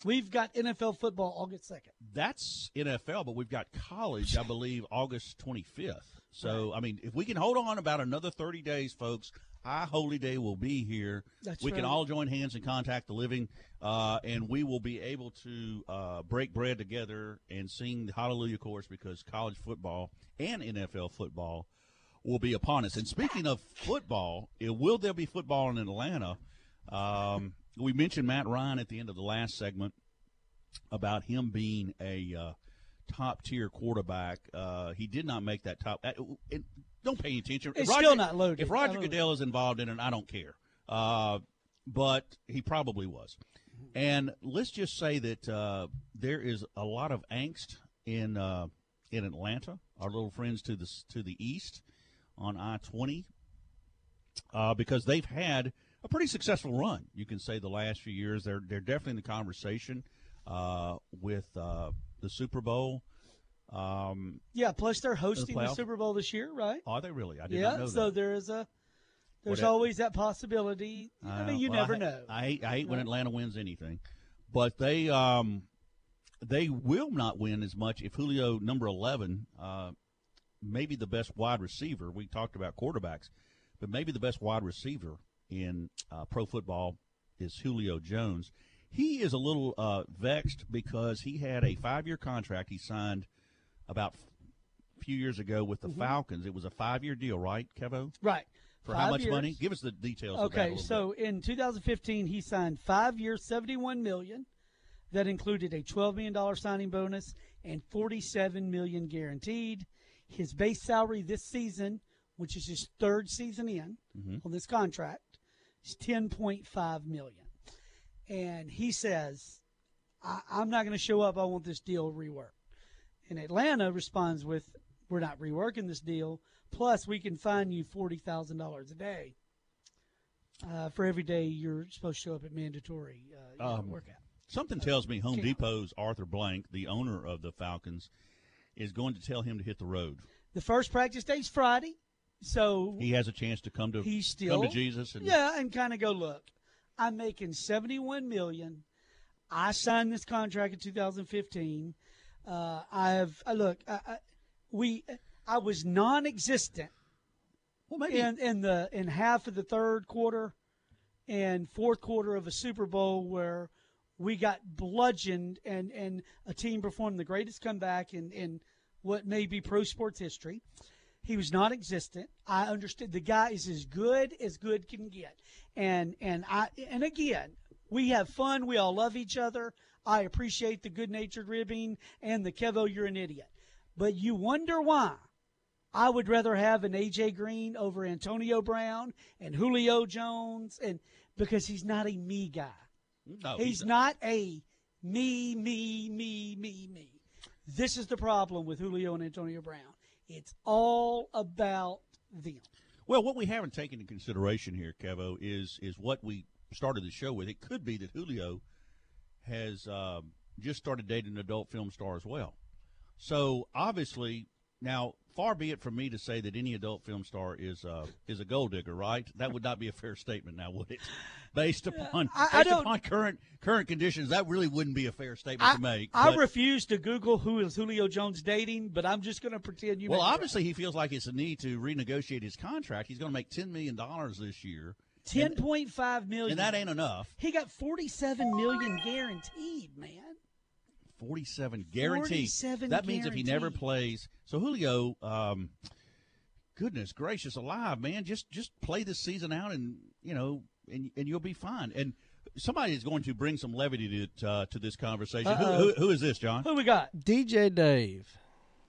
We've got NFL football August 2nd. That's NFL, but we've got college, I believe, August 25th. So, I mean, if we can hold on about another 30 days, folks, High Holy Day will be here. That's we can all join hands and contact the living, uh, and we will be able to uh, break bread together and sing the Hallelujah chorus because college football and NFL football will be upon us. And speaking of football, it, will there be football in Atlanta? Um, we mentioned Matt Ryan at the end of the last segment about him being a uh, top tier quarterback. Uh, he did not make that top. Uh, don't pay attention. It's Roger- still not loaded. If Roger Goodell is involved in it, I don't care. Uh, but he probably was. And let's just say that uh, there is a lot of angst in uh, in Atlanta. Our little friends to the to the east on I twenty uh, because they've had a pretty successful run. You can say the last few years they're they're definitely in the conversation uh, with uh, the Super Bowl. Um, Yeah, plus they're hosting the, playoffs? Super Bowl this year, right? are they really? I did yeah, not know so that. there is a there's always that possibility. I mean, you well, never I, know. I hate, I hate when Atlanta wins anything, but they um, they will not win as much if Julio number eleven, uh, maybe the best wide receiver. We talked about quarterbacks, but maybe the best wide receiver in uh, pro football is Julio Jones. He is a little uh, vexed because he had a five year contract he signed about a few years ago with the Mhm. Falcons. It was a five year deal, right, Kevo? Right. For how much years. money? Give us the details. of that a Okay, so in 2015 he signed five years, 71 million. That included a 12 million dollar signing bonus and 47 million guaranteed. His base salary this season, which is his third season in Mhm. on this contract, is 10.5 million. And he says, I, "I'm not going to show up. I want this deal reworked." And Atlanta responds with, "We're not reworking this deal. Plus, we can fine you forty thousand dollars a day uh, for every day you're supposed to show up at mandatory uh, Um, workout." Something tells me Home. Depot's Arthur Blank, the owner of the Falcons, is going to tell him to hit the road. The first practice day's Friday, so He has a chance to come to he's still come to Jesus and yeah, and kind of go look. I'm making 71 million. I signed this contract in 2015. Uh, I have uh, look. I, I, we I was non-existent in in the in half of the third quarter and fourth quarter of a Super Bowl where we got bludgeoned and and a team performed the greatest comeback in in what may be pro sports history. He was not existent. I understood the guy is as good as good can get. And and I and again, we have fun. We all love each other. I appreciate the good natured ribbing and the Kevo, you're an idiot. But you wonder why I would rather have an AJ Green over Antonio Brown and Julio Jones and because he's not a me guy. No, he's, not a me, me, me, me, me. This is the problem with Julio and Antonio Brown. It's all about them. Well, what we haven't taken into consideration here, Kevo, is is what we started the show with, it could be that Julio has um, just started dating an adult film star as well. So obviously, now far be it from me to say that any adult film star is uh, is a gold digger, right? That would not be a fair statement, now would it? Based upon I- I based upon current current conditions, that really wouldn't be a fair statement I, to make. I but- refuse to Google who is Julio Jones dating, but I'm just going to pretend you. well, obviously, he feels like it's a need to renegotiate his contract. He's going to make ten million dollars this year. Ten point five million, and that ain't enough. He got forty-seven million guaranteed, man. 47 guaranteed. 47 that means if he never plays. So Julio, um, goodness gracious alive, man, just just play this season out, and you know, and and you'll be fine. And somebody is going to bring some levity to uh, to this conversation. Who, who, who is this, John? Who we got? DJ Dave.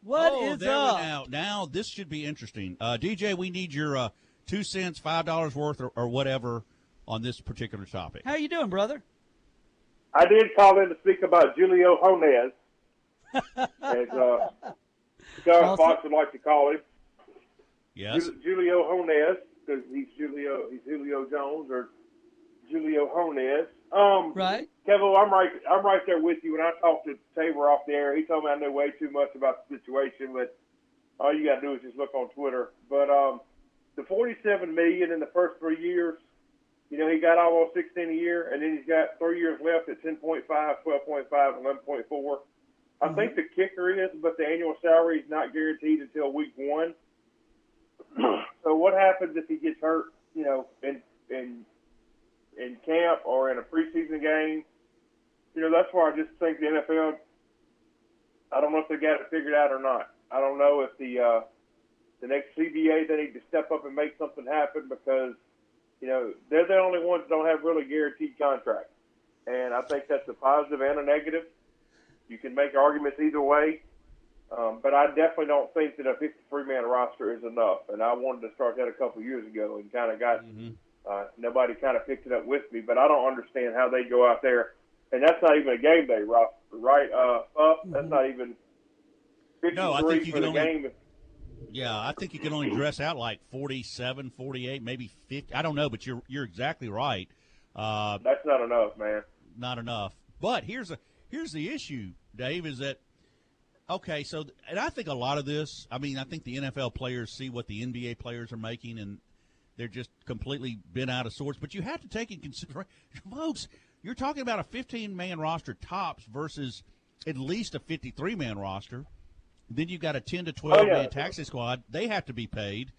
What oh, is up? now? Now this should be interesting. Uh, DJ, we need your uh, two cents, five dollars worth, or, or whatever on this particular topic. How you doing, brother? I did call in to speak about Julio Jones, as uh, Scott Awesome. Fox would like to call him. Yes. Ju- Julio Jones, because he's Julio, he's Julio Jones or Julio Jones. Um, right. Kevin, I'm right. I'm right there with you. When I talked to Tabor off the air, he told me I knew way too much about the situation, but all you got to do is just look on Twitter. But um, the 47 million in the first three years, you know, he got almost 16 a year, and then he's got three years left at 10.5, 12.5, 11.4. I think the kicker is, but the annual salary is not guaranteed until week one. so what happens if he gets hurt? You know, in in in camp or in a preseason game? You know, that's why I just think the NFL. I don't know if they got it figured out or not. I don't know if the uh, the next CBA they need to step up and make something happen because you know they're the only ones that don't have really guaranteed contracts, and I think that's a positive and a negative. You can make arguments either way, um, but I definitely don't think that a 53 man roster is enough. And I wanted to start that a couple years ago and kind of got uh, nobody kind of picked it up with me. But I don't understand how they go out there, and that's not even a game day roster, right? Uh, up, that's not even 53 No, I think you for can the only- game. Yeah, I think you can only dress out like 47, 48, maybe 50. I don't know, but you're you're exactly right. Uh, That's not enough, man. Not enough. But here's a here's the issue, Dave, is that okay, so and I think a lot of this, I mean, I think the NFL players see what the NBA players are making and they're just completely bent out of sorts, but you have to take in consideration folks, you're talking about a 15 man roster tops versus at least a 53 man roster. Then you've got a 10 to 12 Oh, yeah. man taxi squad. They have to be paid.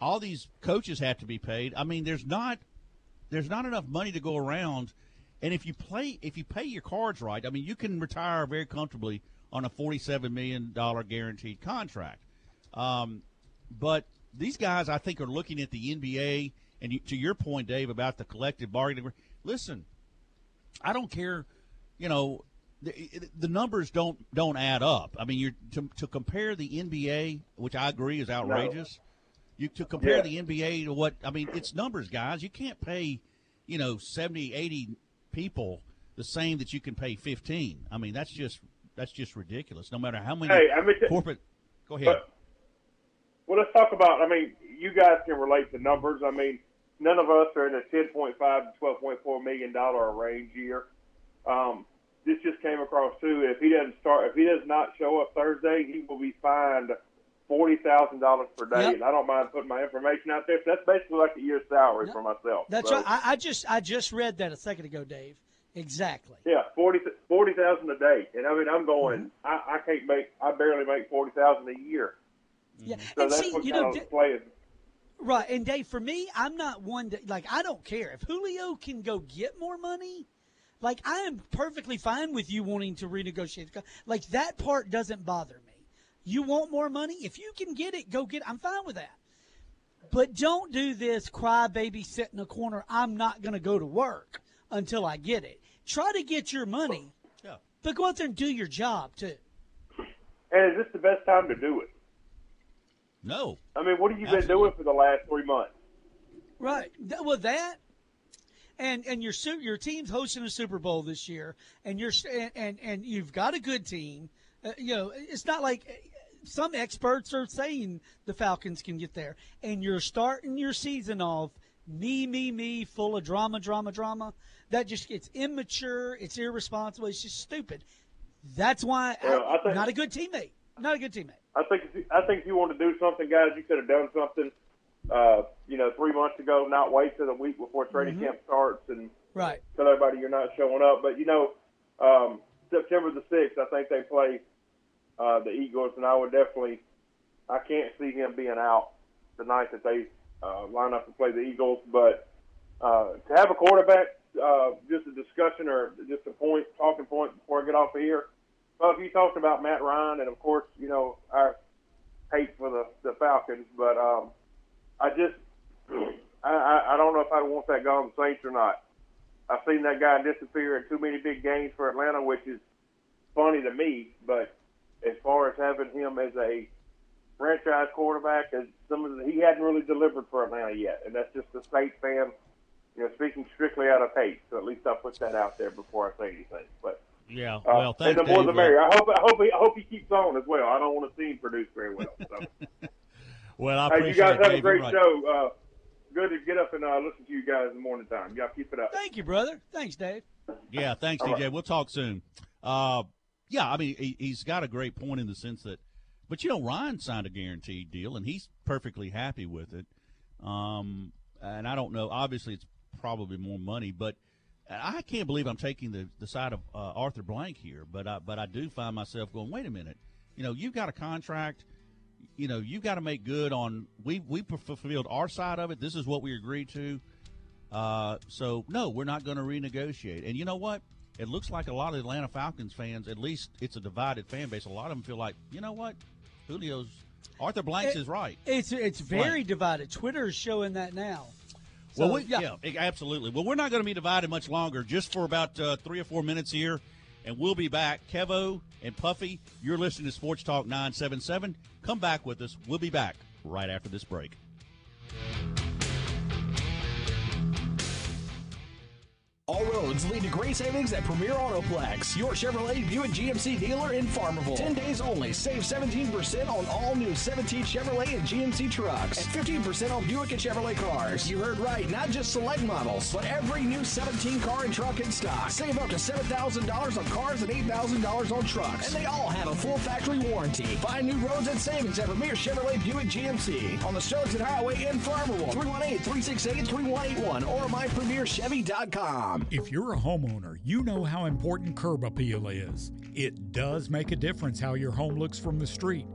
All these coaches have to be paid. I mean, there's not there's not enough money to go around. And if you play if you pay your cards right, I mean, you can retire very comfortably on a 47 million dollar guaranteed contract. Um, but these guys, I think, are looking at the NBA. And you, to your point, Dave, about the collective bargaining. Listen, I don't care. You know, the, the numbers don't don't add up. I mean, you're to, to compare the NBA, which I agree is outrageous. You to compare Yeah. the NBA to what I mean, it's numbers, guys. You can't pay, you know, 70, 80 people the same that you can pay 15. I mean, that's just that's just ridiculous. No matter how many Hey, I mean, corporate Go ahead. But, well, let's talk about. I mean, you guys can relate to numbers. I mean, none of us are in a ten point five to twelve point four million dollar range year. Um, this just came across too. If he doesn't start, if he does not show up Thursday, he will be fined forty thousand dollars per day. Yep. And I don't mind putting my information out there. So that's basically like a year's salary for myself. That's So, right. I, I just I just read that a second ago, Dave. Exactly. Yeah, forty forty thousand a day, and I mean, I'm going. Mm-hmm. I, I can't make. I barely make forty thousand a year. Yeah. So and that's see, what you know, D- right. And Dave, for me, I'm not one that like I don't care if Julio can go get more money. Like I am perfectly fine with you wanting to renegotiate. the con- Like that part doesn't bother me. You want more money? If you can get it, go get it. I'm fine with that. But don't do this cry baby sit in a corner. I'm not going to go to work until I get it. Try to get your money. Yeah. But go out there and do your job too. And is this the best time to do it? No. I mean, what have you been doing for the last three months? Right. Well, that and and your your team's hosting a Super Bowl this year, and you're and and, you've got a good team. Uh, you know, it's not like uh, some experts are saying the Falcons can get there, and you're starting your season off me, me, me, full of drama, drama, drama. That just it's immature. It's irresponsible. It's just stupid. That's why Well, I think- not a good teammate. Not a good teammate. I think if you, I think if you want to do something, guys, you could have done something. Uh, you know, three months ago, not wait till the week before training Mhm. camp starts and Right. tell everybody you're not showing up. But you know, um, September the sixth, I think they play uh, the Eagles, and I would definitely, I can't see him being out the night that they uh, line up to play the Eagles. But uh, to have a quarterback, uh, just a discussion or just a point, talking point before I get off of here. Well, you talked about Matt Ryan, and of course, you know our hate for the the Falcons, but um, I just, I, I I don't know if I want that the Saints or not. I've seen that guy disappear in too many big games for Atlanta, which is funny to me. But as far as having him as a franchise quarterback, as some of the, he hadn't really delivered for Atlanta yet, and that's just a Saints fan, you know, speaking strictly out of hate. So at least I'll put that out there before I say anything. But Yeah. uh, Well, thanks, and the more Dave. the merrier. I hope I hope he I hope he keeps on as well. I don't want to see him produce very well. So. Well, I hey, appreciate you guys it, have Dave. a great right. show. Uh, good to get up and uh, listen to you guys in the morning time. Y'all keep it up. Thank you, brother. Thanks, Dave. Yeah, thanks, DJ. right. We'll talk soon. Uh, yeah, I mean, he, he's got a great point in the sense that, but you know, Ryan signed a guaranteed deal, and he's perfectly happy with it. Um, and I don't know. Obviously, it's probably more money, but I can't believe I'm taking the, the side of uh, Arthur Blank here. But I, but I do find myself going, wait a minute. You know, you've got a contract. You know, you've got to make good on. We we fulfilled our side of it. This is what we agreed to. Uh, so no, we're not going to renegotiate. And you know what? It looks like a lot of Atlanta Falcons fans, at least it's a divided fan base. A lot of them feel like, you know what, Julio's Arthur Blanks It- is right. It's it's very Blank. divided. Twitter is showing that now. Well, we, yeah. e- absolutely. Well, we're not going to be divided much longer. Just for about uh, three or four minutes here, and we'll be back. Kevo and Puffy, you're listening to Sports Talk 977. Come back with us. We'll be back right after this break. All roads lead to great savings at Premier Autoplex, your Chevrolet Buick GMC dealer in Farmerville. 10 days only. Save 17% on all new 17 Chevrolet and GMC trucks and 15% on Buick and Chevrolet cars. You heard right, not just select models, but every new 17 car and truck in stock. Save up to $7,000 on cars and $8,000 on trucks. And they all have a full factory warranty. Find new roads and savings at Premier Chevrolet Buick GMC on the Sterling Highway in Farmerville. 318-368-3181 or mypremierchevy.com. If you're a homeowner, you know how important curb appeal is. It does make a difference how your home looks from the street.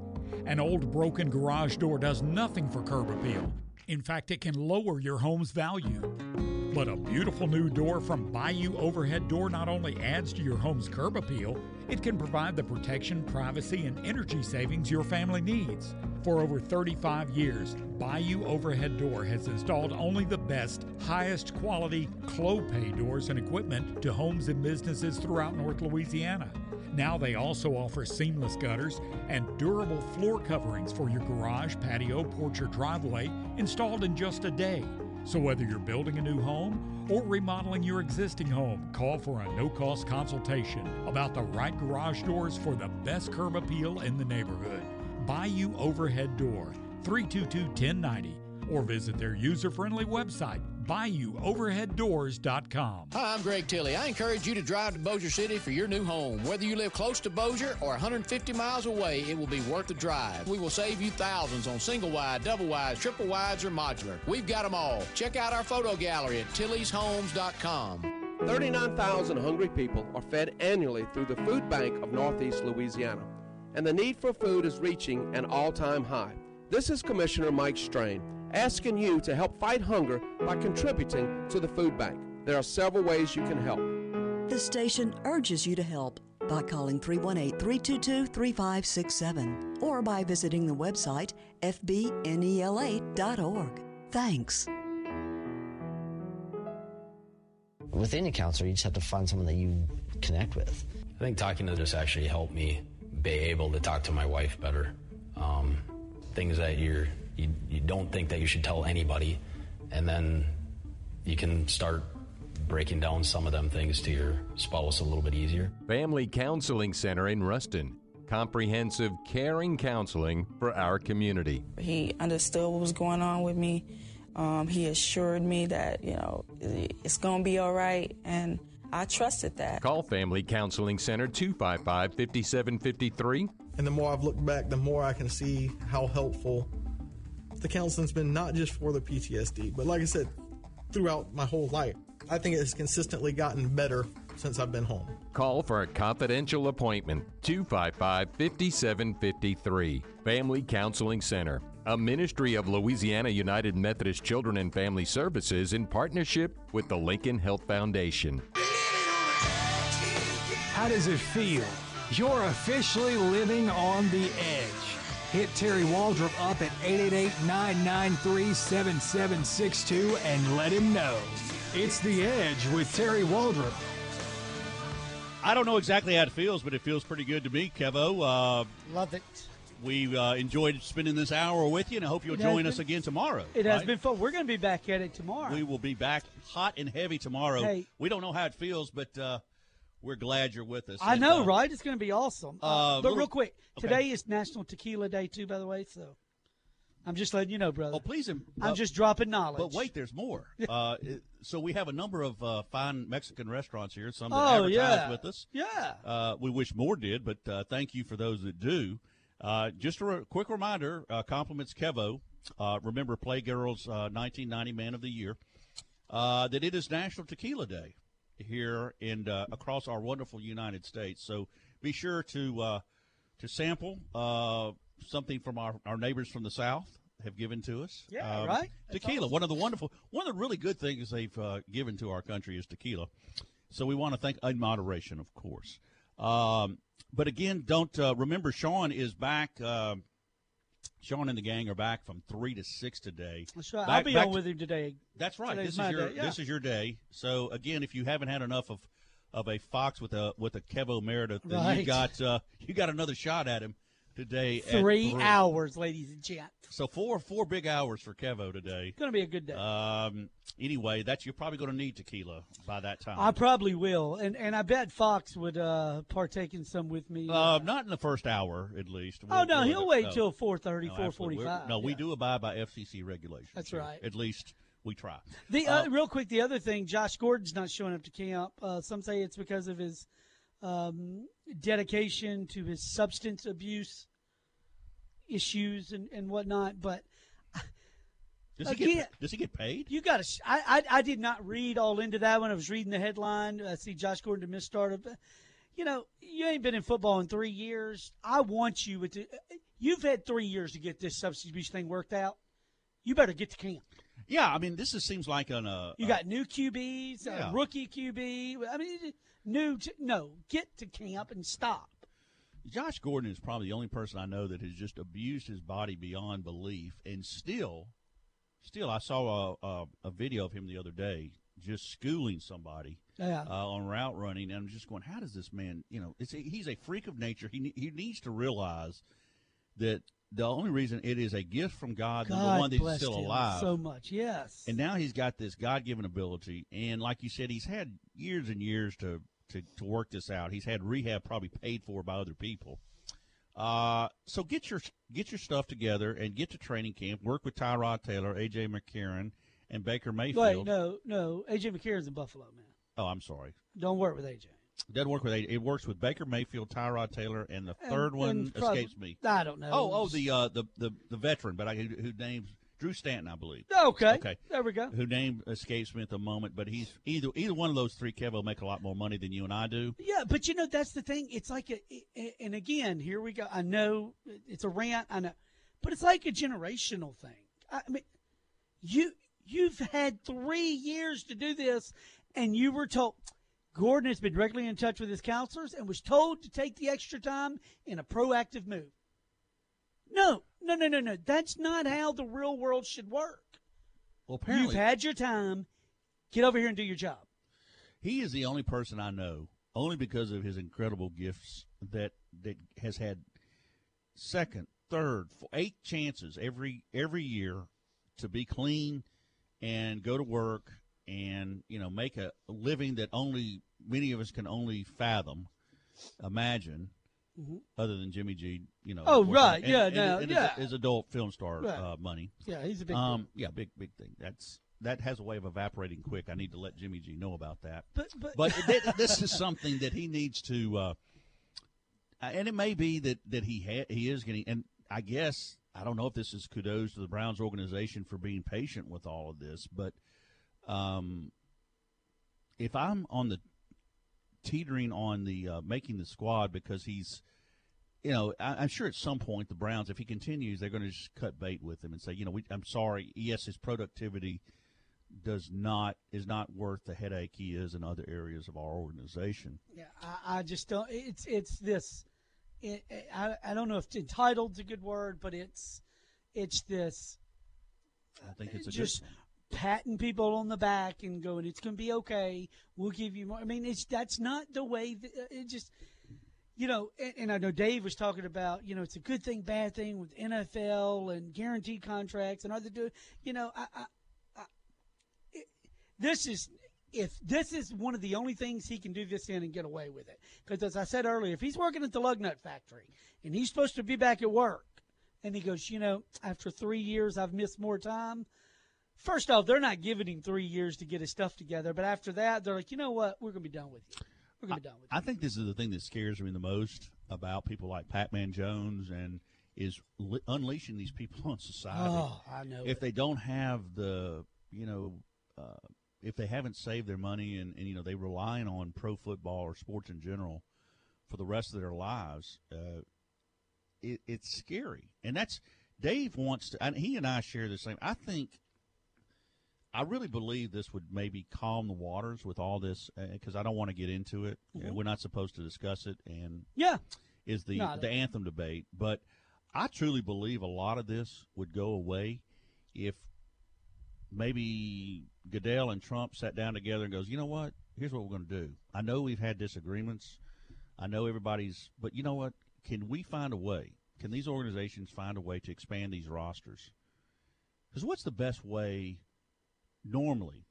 An old broken garage door does nothing for curb appeal. In fact, it can lower your home's value. But a beautiful new door from Bayou Overhead Door not only adds to your home's curb appeal, it can provide the protection, privacy, and energy savings your family needs. For over 35 years, Bayou Overhead Door has installed only the best, highest quality Clopay doors and equipment to homes and businesses throughout North Louisiana. Now they also offer seamless gutters and durable floor coverings for your garage, patio, porch, or driveway installed in just a day. So whether you're building a new home or remodeling your existing home, call for a no-cost consultation about the right garage doors for the best curb appeal in the neighborhood. Bayou Overhead Door, 322-1090, or visit their user-friendly website, bayouoverheaddoors.com. Hi, I'm Greg Tilley. I encourage you to drive to Bossier City for your new home. Whether you live close to Bossier or 150 miles away, it will be worth the drive. We will save you thousands on single wide, double wides, triple wides, or modular. We've got them all. Check out our photo gallery at tillyshomes.com. 39,000 hungry people are fed annually through the Food Bank of Northeast Louisiana, and the need for food is reaching an all time high. This is Commissioner Mike Strain asking you to help fight hunger by contributing to the food bank. There are several ways you can help. The station urges you to help by calling 318 322 3567 or by visiting the website fbnela.org. Thanks. With any counselor, you just have to find someone that you connect with. I think talking to this actually helped me be able to talk to my wife better. Um, things that you're you, you don't think that you should tell anybody, and then you can start breaking down some of them things to your spouse a little bit easier. Family Counseling Center in Ruston. Comprehensive, caring counseling for our community. He understood what was going on with me. Um, he assured me that, you know, it's going to be all right, and I trusted that. Call Family Counseling Center 255 5753. And the more I've looked back, the more I can see how helpful the counseling's been, not just for the PTSD, but like I said, throughout my whole life. I think it has consistently gotten better since I've been home. Call for a confidential appointment 255 5753. Family Counseling Center, a ministry of Louisiana United Methodist Children and Family Services in partnership with the Lincoln Health Foundation. How does it feel? You're officially living on the edge. Hit Terry Waldrop up at 888-993-7762 and let him know. It's The Edge with Terry Waldrop. I don't know exactly how it feels, but it feels pretty good to me, Kevo. Uh, Love it. we uh, enjoyed spending this hour with you, and I hope you'll It has join us again tomorrow. It has been fun. We're going to be back at it tomorrow. We will be back hot and heavy tomorrow. Hey. We don't know how it feels, but uh, we're glad you're with us. I And, know, uh, right? It's going to be awesome. Uh, uh, but real quick, okay. today is National Tequila Day too. By the way, so I'm just letting you know, brother. Oh, please, um, I'm uh, just dropping knowledge. But wait, there's more. uh, so we have a number of uh, fine Mexican restaurants here. Some that Oh, advertise yeah. with us. Yeah. Uh, we wish more did, but uh, thank you for those that do. Uh, just a re- quick reminder: uh, compliments Kevo. Uh, remember, Playgirls uh, 1990 Man of the Year. Uh, that it is National Tequila Day here and uh, across our wonderful United States. So be sure to uh, to sample uh, something from our, our neighbors from the South have given to us. Yeah, Um, right? Tequila, awesome. one of the wonderful, one of the really good things they've uh, given to our country is tequila. So we want to thank in moderation, of course. Um, but again, don't uh, remember Sean is back. Sean and the gang are back from three to six today. That's right. Back- I'll be on with him today. That's right. Today's This is your day, yeah. this is your day. So again, if you haven't had enough of of a fox with a with a Kevo Meredith, then you got uh, you got another shot at him today. at Three hours, ladies and gents. So four four big hours for Kevo today. It's going to be a good day. Um. Anyway, that's you're probably going to need tequila by that time. I probably will, and and I bet Fox would uh, partake in some with me. Uh, not in the first hour, at least. Oh, no, We'll- he'll wait no. till 4:30, No. We're- 4:45, No, we do abide by FCC regulations. That's here. right. At least we try. The uh, real quick, the other thing, Josh Gordon's not showing up to camp. Uh, some say it's because of his um, dedication to his substance abuse issues and, and whatnot. But Does he again, get does he get paid? you got to. I, I I did not read all into that when I was reading the headline. I see Josh Gordon to misstart of. You know, you ain't been in football in three years. I want you to. You've had three years to get this substance abuse thing worked out. You better get to camp. Yeah, I mean, this is, seems like an. Uh, You got new QBs, Yeah. rookie QB. I mean, new. No, get to camp and stop. Josh Gordon is probably the only person I know that has just abused his body beyond belief, and still, still, I saw a, a, a video of him the other day just schooling somebody Yeah. uh, on route running, and I'm just going, how does this man? You know, it's a, he's a freak of nature. He he needs to realize that the only reason it is a gift from God, number God one, that he's still him alive, so much. Yes. and now he's got this God given ability. And like you said, he's had years and years to, to, to work this out. He's had rehab probably paid for by other people. Uh, so get your get your stuff together and get to training camp. Work with Tyrod Taylor, AJ McCarron, and Baker Mayfield. Wait, no, no. AJ McCarron's in Buffalo, man. Oh, I'm sorry. Don't work with AJ. Doesn't work with AJ. It works with Baker Mayfield, Tyrod Taylor, and the And- third one and escapes me. I don't know. Oh, oh, the uh, the the the veteran, but I who, who names Drew Stanton, I believe. Okay. Okay. There we go. Who name escapes me at the moment, but he's either either one of those three. Kev will make a lot more money than you and I do. Yeah, but you know that's the thing. It's like a, a- and again, here we go. I know it's a rant. I know, but it's like a generational thing. I mean, you you've had three years to do this, and you were told. Gordon has been directly in touch with his counselors and was told to take the extra time in a proactive move. No, no, no, no, no. That's not how the real world should work. Well, apparently, You've had your time. Get over here and do your job. he is the only person I know, only because of his incredible gifts, that that has had second, third, four, eight chances every every year to be clean and go to work and you know make a living that only many of us can only fathom, imagine. Mhm. other than Jimmy G. You know. Oh, right, and- yeah, and- no, and yeah. His, his adult film star Right. uh, money. Yeah, he's a big Um, yeah, big big thing. That's that has a way of evaporating quick. I need to let Jimmy G know about that. But but, But th- this is something that he needs to, uh, and it may be that that he ha- he is getting, and I guess I don't know if this is kudos to the Browns organization for being patient with all of this, but um, if I'm on the teetering on the uh, making the squad because he's. You know, I, I'm sure at some point the Browns, if he continues, they're going to just cut bait with him and say, you know, we, I'm sorry. Yes, his productivity does not is not worth the headache he is in other areas of our organization. Yeah, I, I just don't. It's it's this. It, I I don't know if entitled's a good word, but it's it's this. I think it's a just patting people on the back and going, "It's going to be okay. We'll give you more." I mean, it's that's not the way. That, uh, it just, you know. And, and I know Dave was talking about, you know, it's a good thing, bad thing with NFL and guaranteed contracts and other do. You know, I, I, I it, this is if this is one of the only things he can do this in and get away with it. Because as I said earlier, if he's working at the lug nut factory and he's supposed to be back at work, and he goes, you know, after three years, I've missed more time. First off, they're not giving him three years to get his stuff together. But after that, they're like, you know what? We're going to be done with you. We're going to be done with I think this is the thing that scares me the most about people like Pacman Jones and is li- unleashing these people on society. Oh, I know If it. they don't have the, you know, uh, if they haven't saved their money and, and you know they relying on pro football or sports in general for the rest of their lives, uh, it, it's scary. And that's Dave wants to. And he and I share the same. I think I really believe this would maybe calm the waters with all this because I don't want to get into it. Mhm. We're not supposed to discuss it, and Yeah. is the No, the anthem debate. But I truly believe a lot of this would go away if maybe Goodell and Trump sat down together and goes, you know what? Here's what we're going to do. I know we've had disagreements. I know everybody's, but you know what? Can we find a way? Can these organizations find a way to expand these rosters? Because what's the best way normally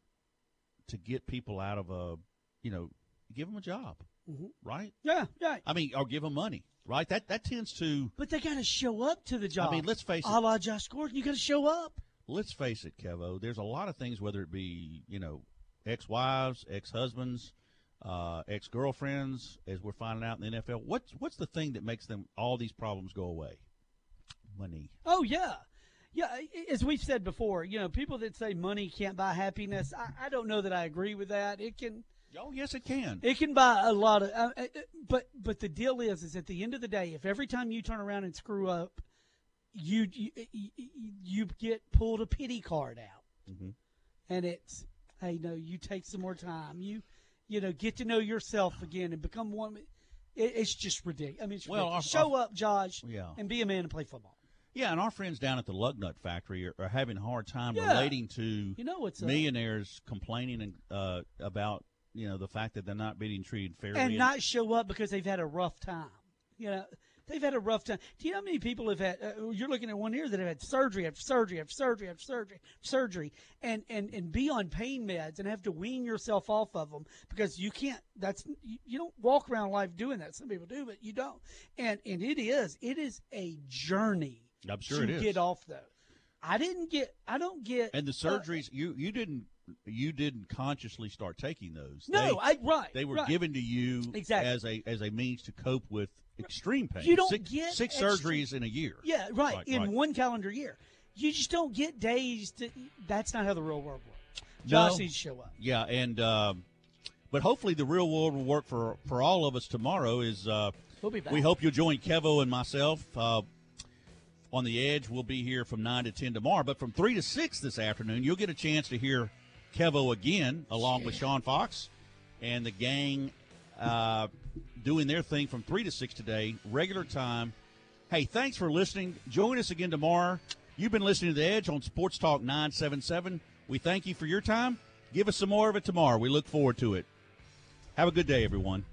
to get people out of a, you know, give them a job, Mhm. right? Yeah, yeah. I mean, or give them money, right? That that tends to. But they got to show up to the job. I mean, let's face it. A la Josh Gordon, you got to show up. let's face it, Kevo. There's a lot of things, whether it be you know, ex-wives, ex-husbands, uh, ex-girlfriends, as we're finding out in the NFL. What's what's the thing that makes them all these problems go away? Money. Oh yeah, yeah. As we've said before, you know, people that say money can't buy happiness, I, I don't know that I agree with that. It can. Oh yes, it can. It can buy a lot of. Uh, uh, but but the deal is, is at the end of the day, if every time you turn around and screw up, you you, you, you get pulled a pity card out, Mm-hmm. and it's hey no, you take some more time. You you know get to know yourself again and become one. It, it's just ridiculous. I mean, it's Well, ridiculous. our- show up, Josh, Yeah. and be a man and play football. Yeah, and our friends down at the Lug Nut Factory are, are having a hard time Yeah. relating to You know what's up. millionaires complaining and, uh, about you know the fact that they're not being treated fairly and not show up because they've had a rough time. You know, they've had a rough time. Do you know how many people have had? Uh, you're looking at one here that have had surgery after surgery after surgery after surgery, surgery, and and and be on pain meds and have to wean yourself off of them because you can't. That's you, you don't walk around life doing that. Some people do, but you don't. And and it is it is a journey. I'm sure to it is. get off though. I didn't get. I don't get. And the uh, surgeries, you you didn't you didn't consciously start taking those. No, They- I- right, They were right. given to you Exactly. as a as a means to cope with extreme pain. You don't six, get six extra- surgeries in a year. Yeah, right. Right, in right. one calendar year, you just don't get days to. That's not how the real world works. No. Josh needs to show up. Yeah, and um, but hopefully the real world will work for for all of us tomorrow. Is uh, We'll be back. we hope you'll join Kevo and myself uh, on the edge. We'll be here from nine to ten tomorrow, but from three to six this afternoon, you'll get a chance to hear Kevo again, along with Sean Fox and the gang uh, doing their thing from three to six today, regular time. Hey, thanks for listening. Join us again tomorrow. You've been listening to The Edge on Sports Talk 977. We thank you for your time. Give us some more of it tomorrow. We look forward to it. Have a good day, everyone.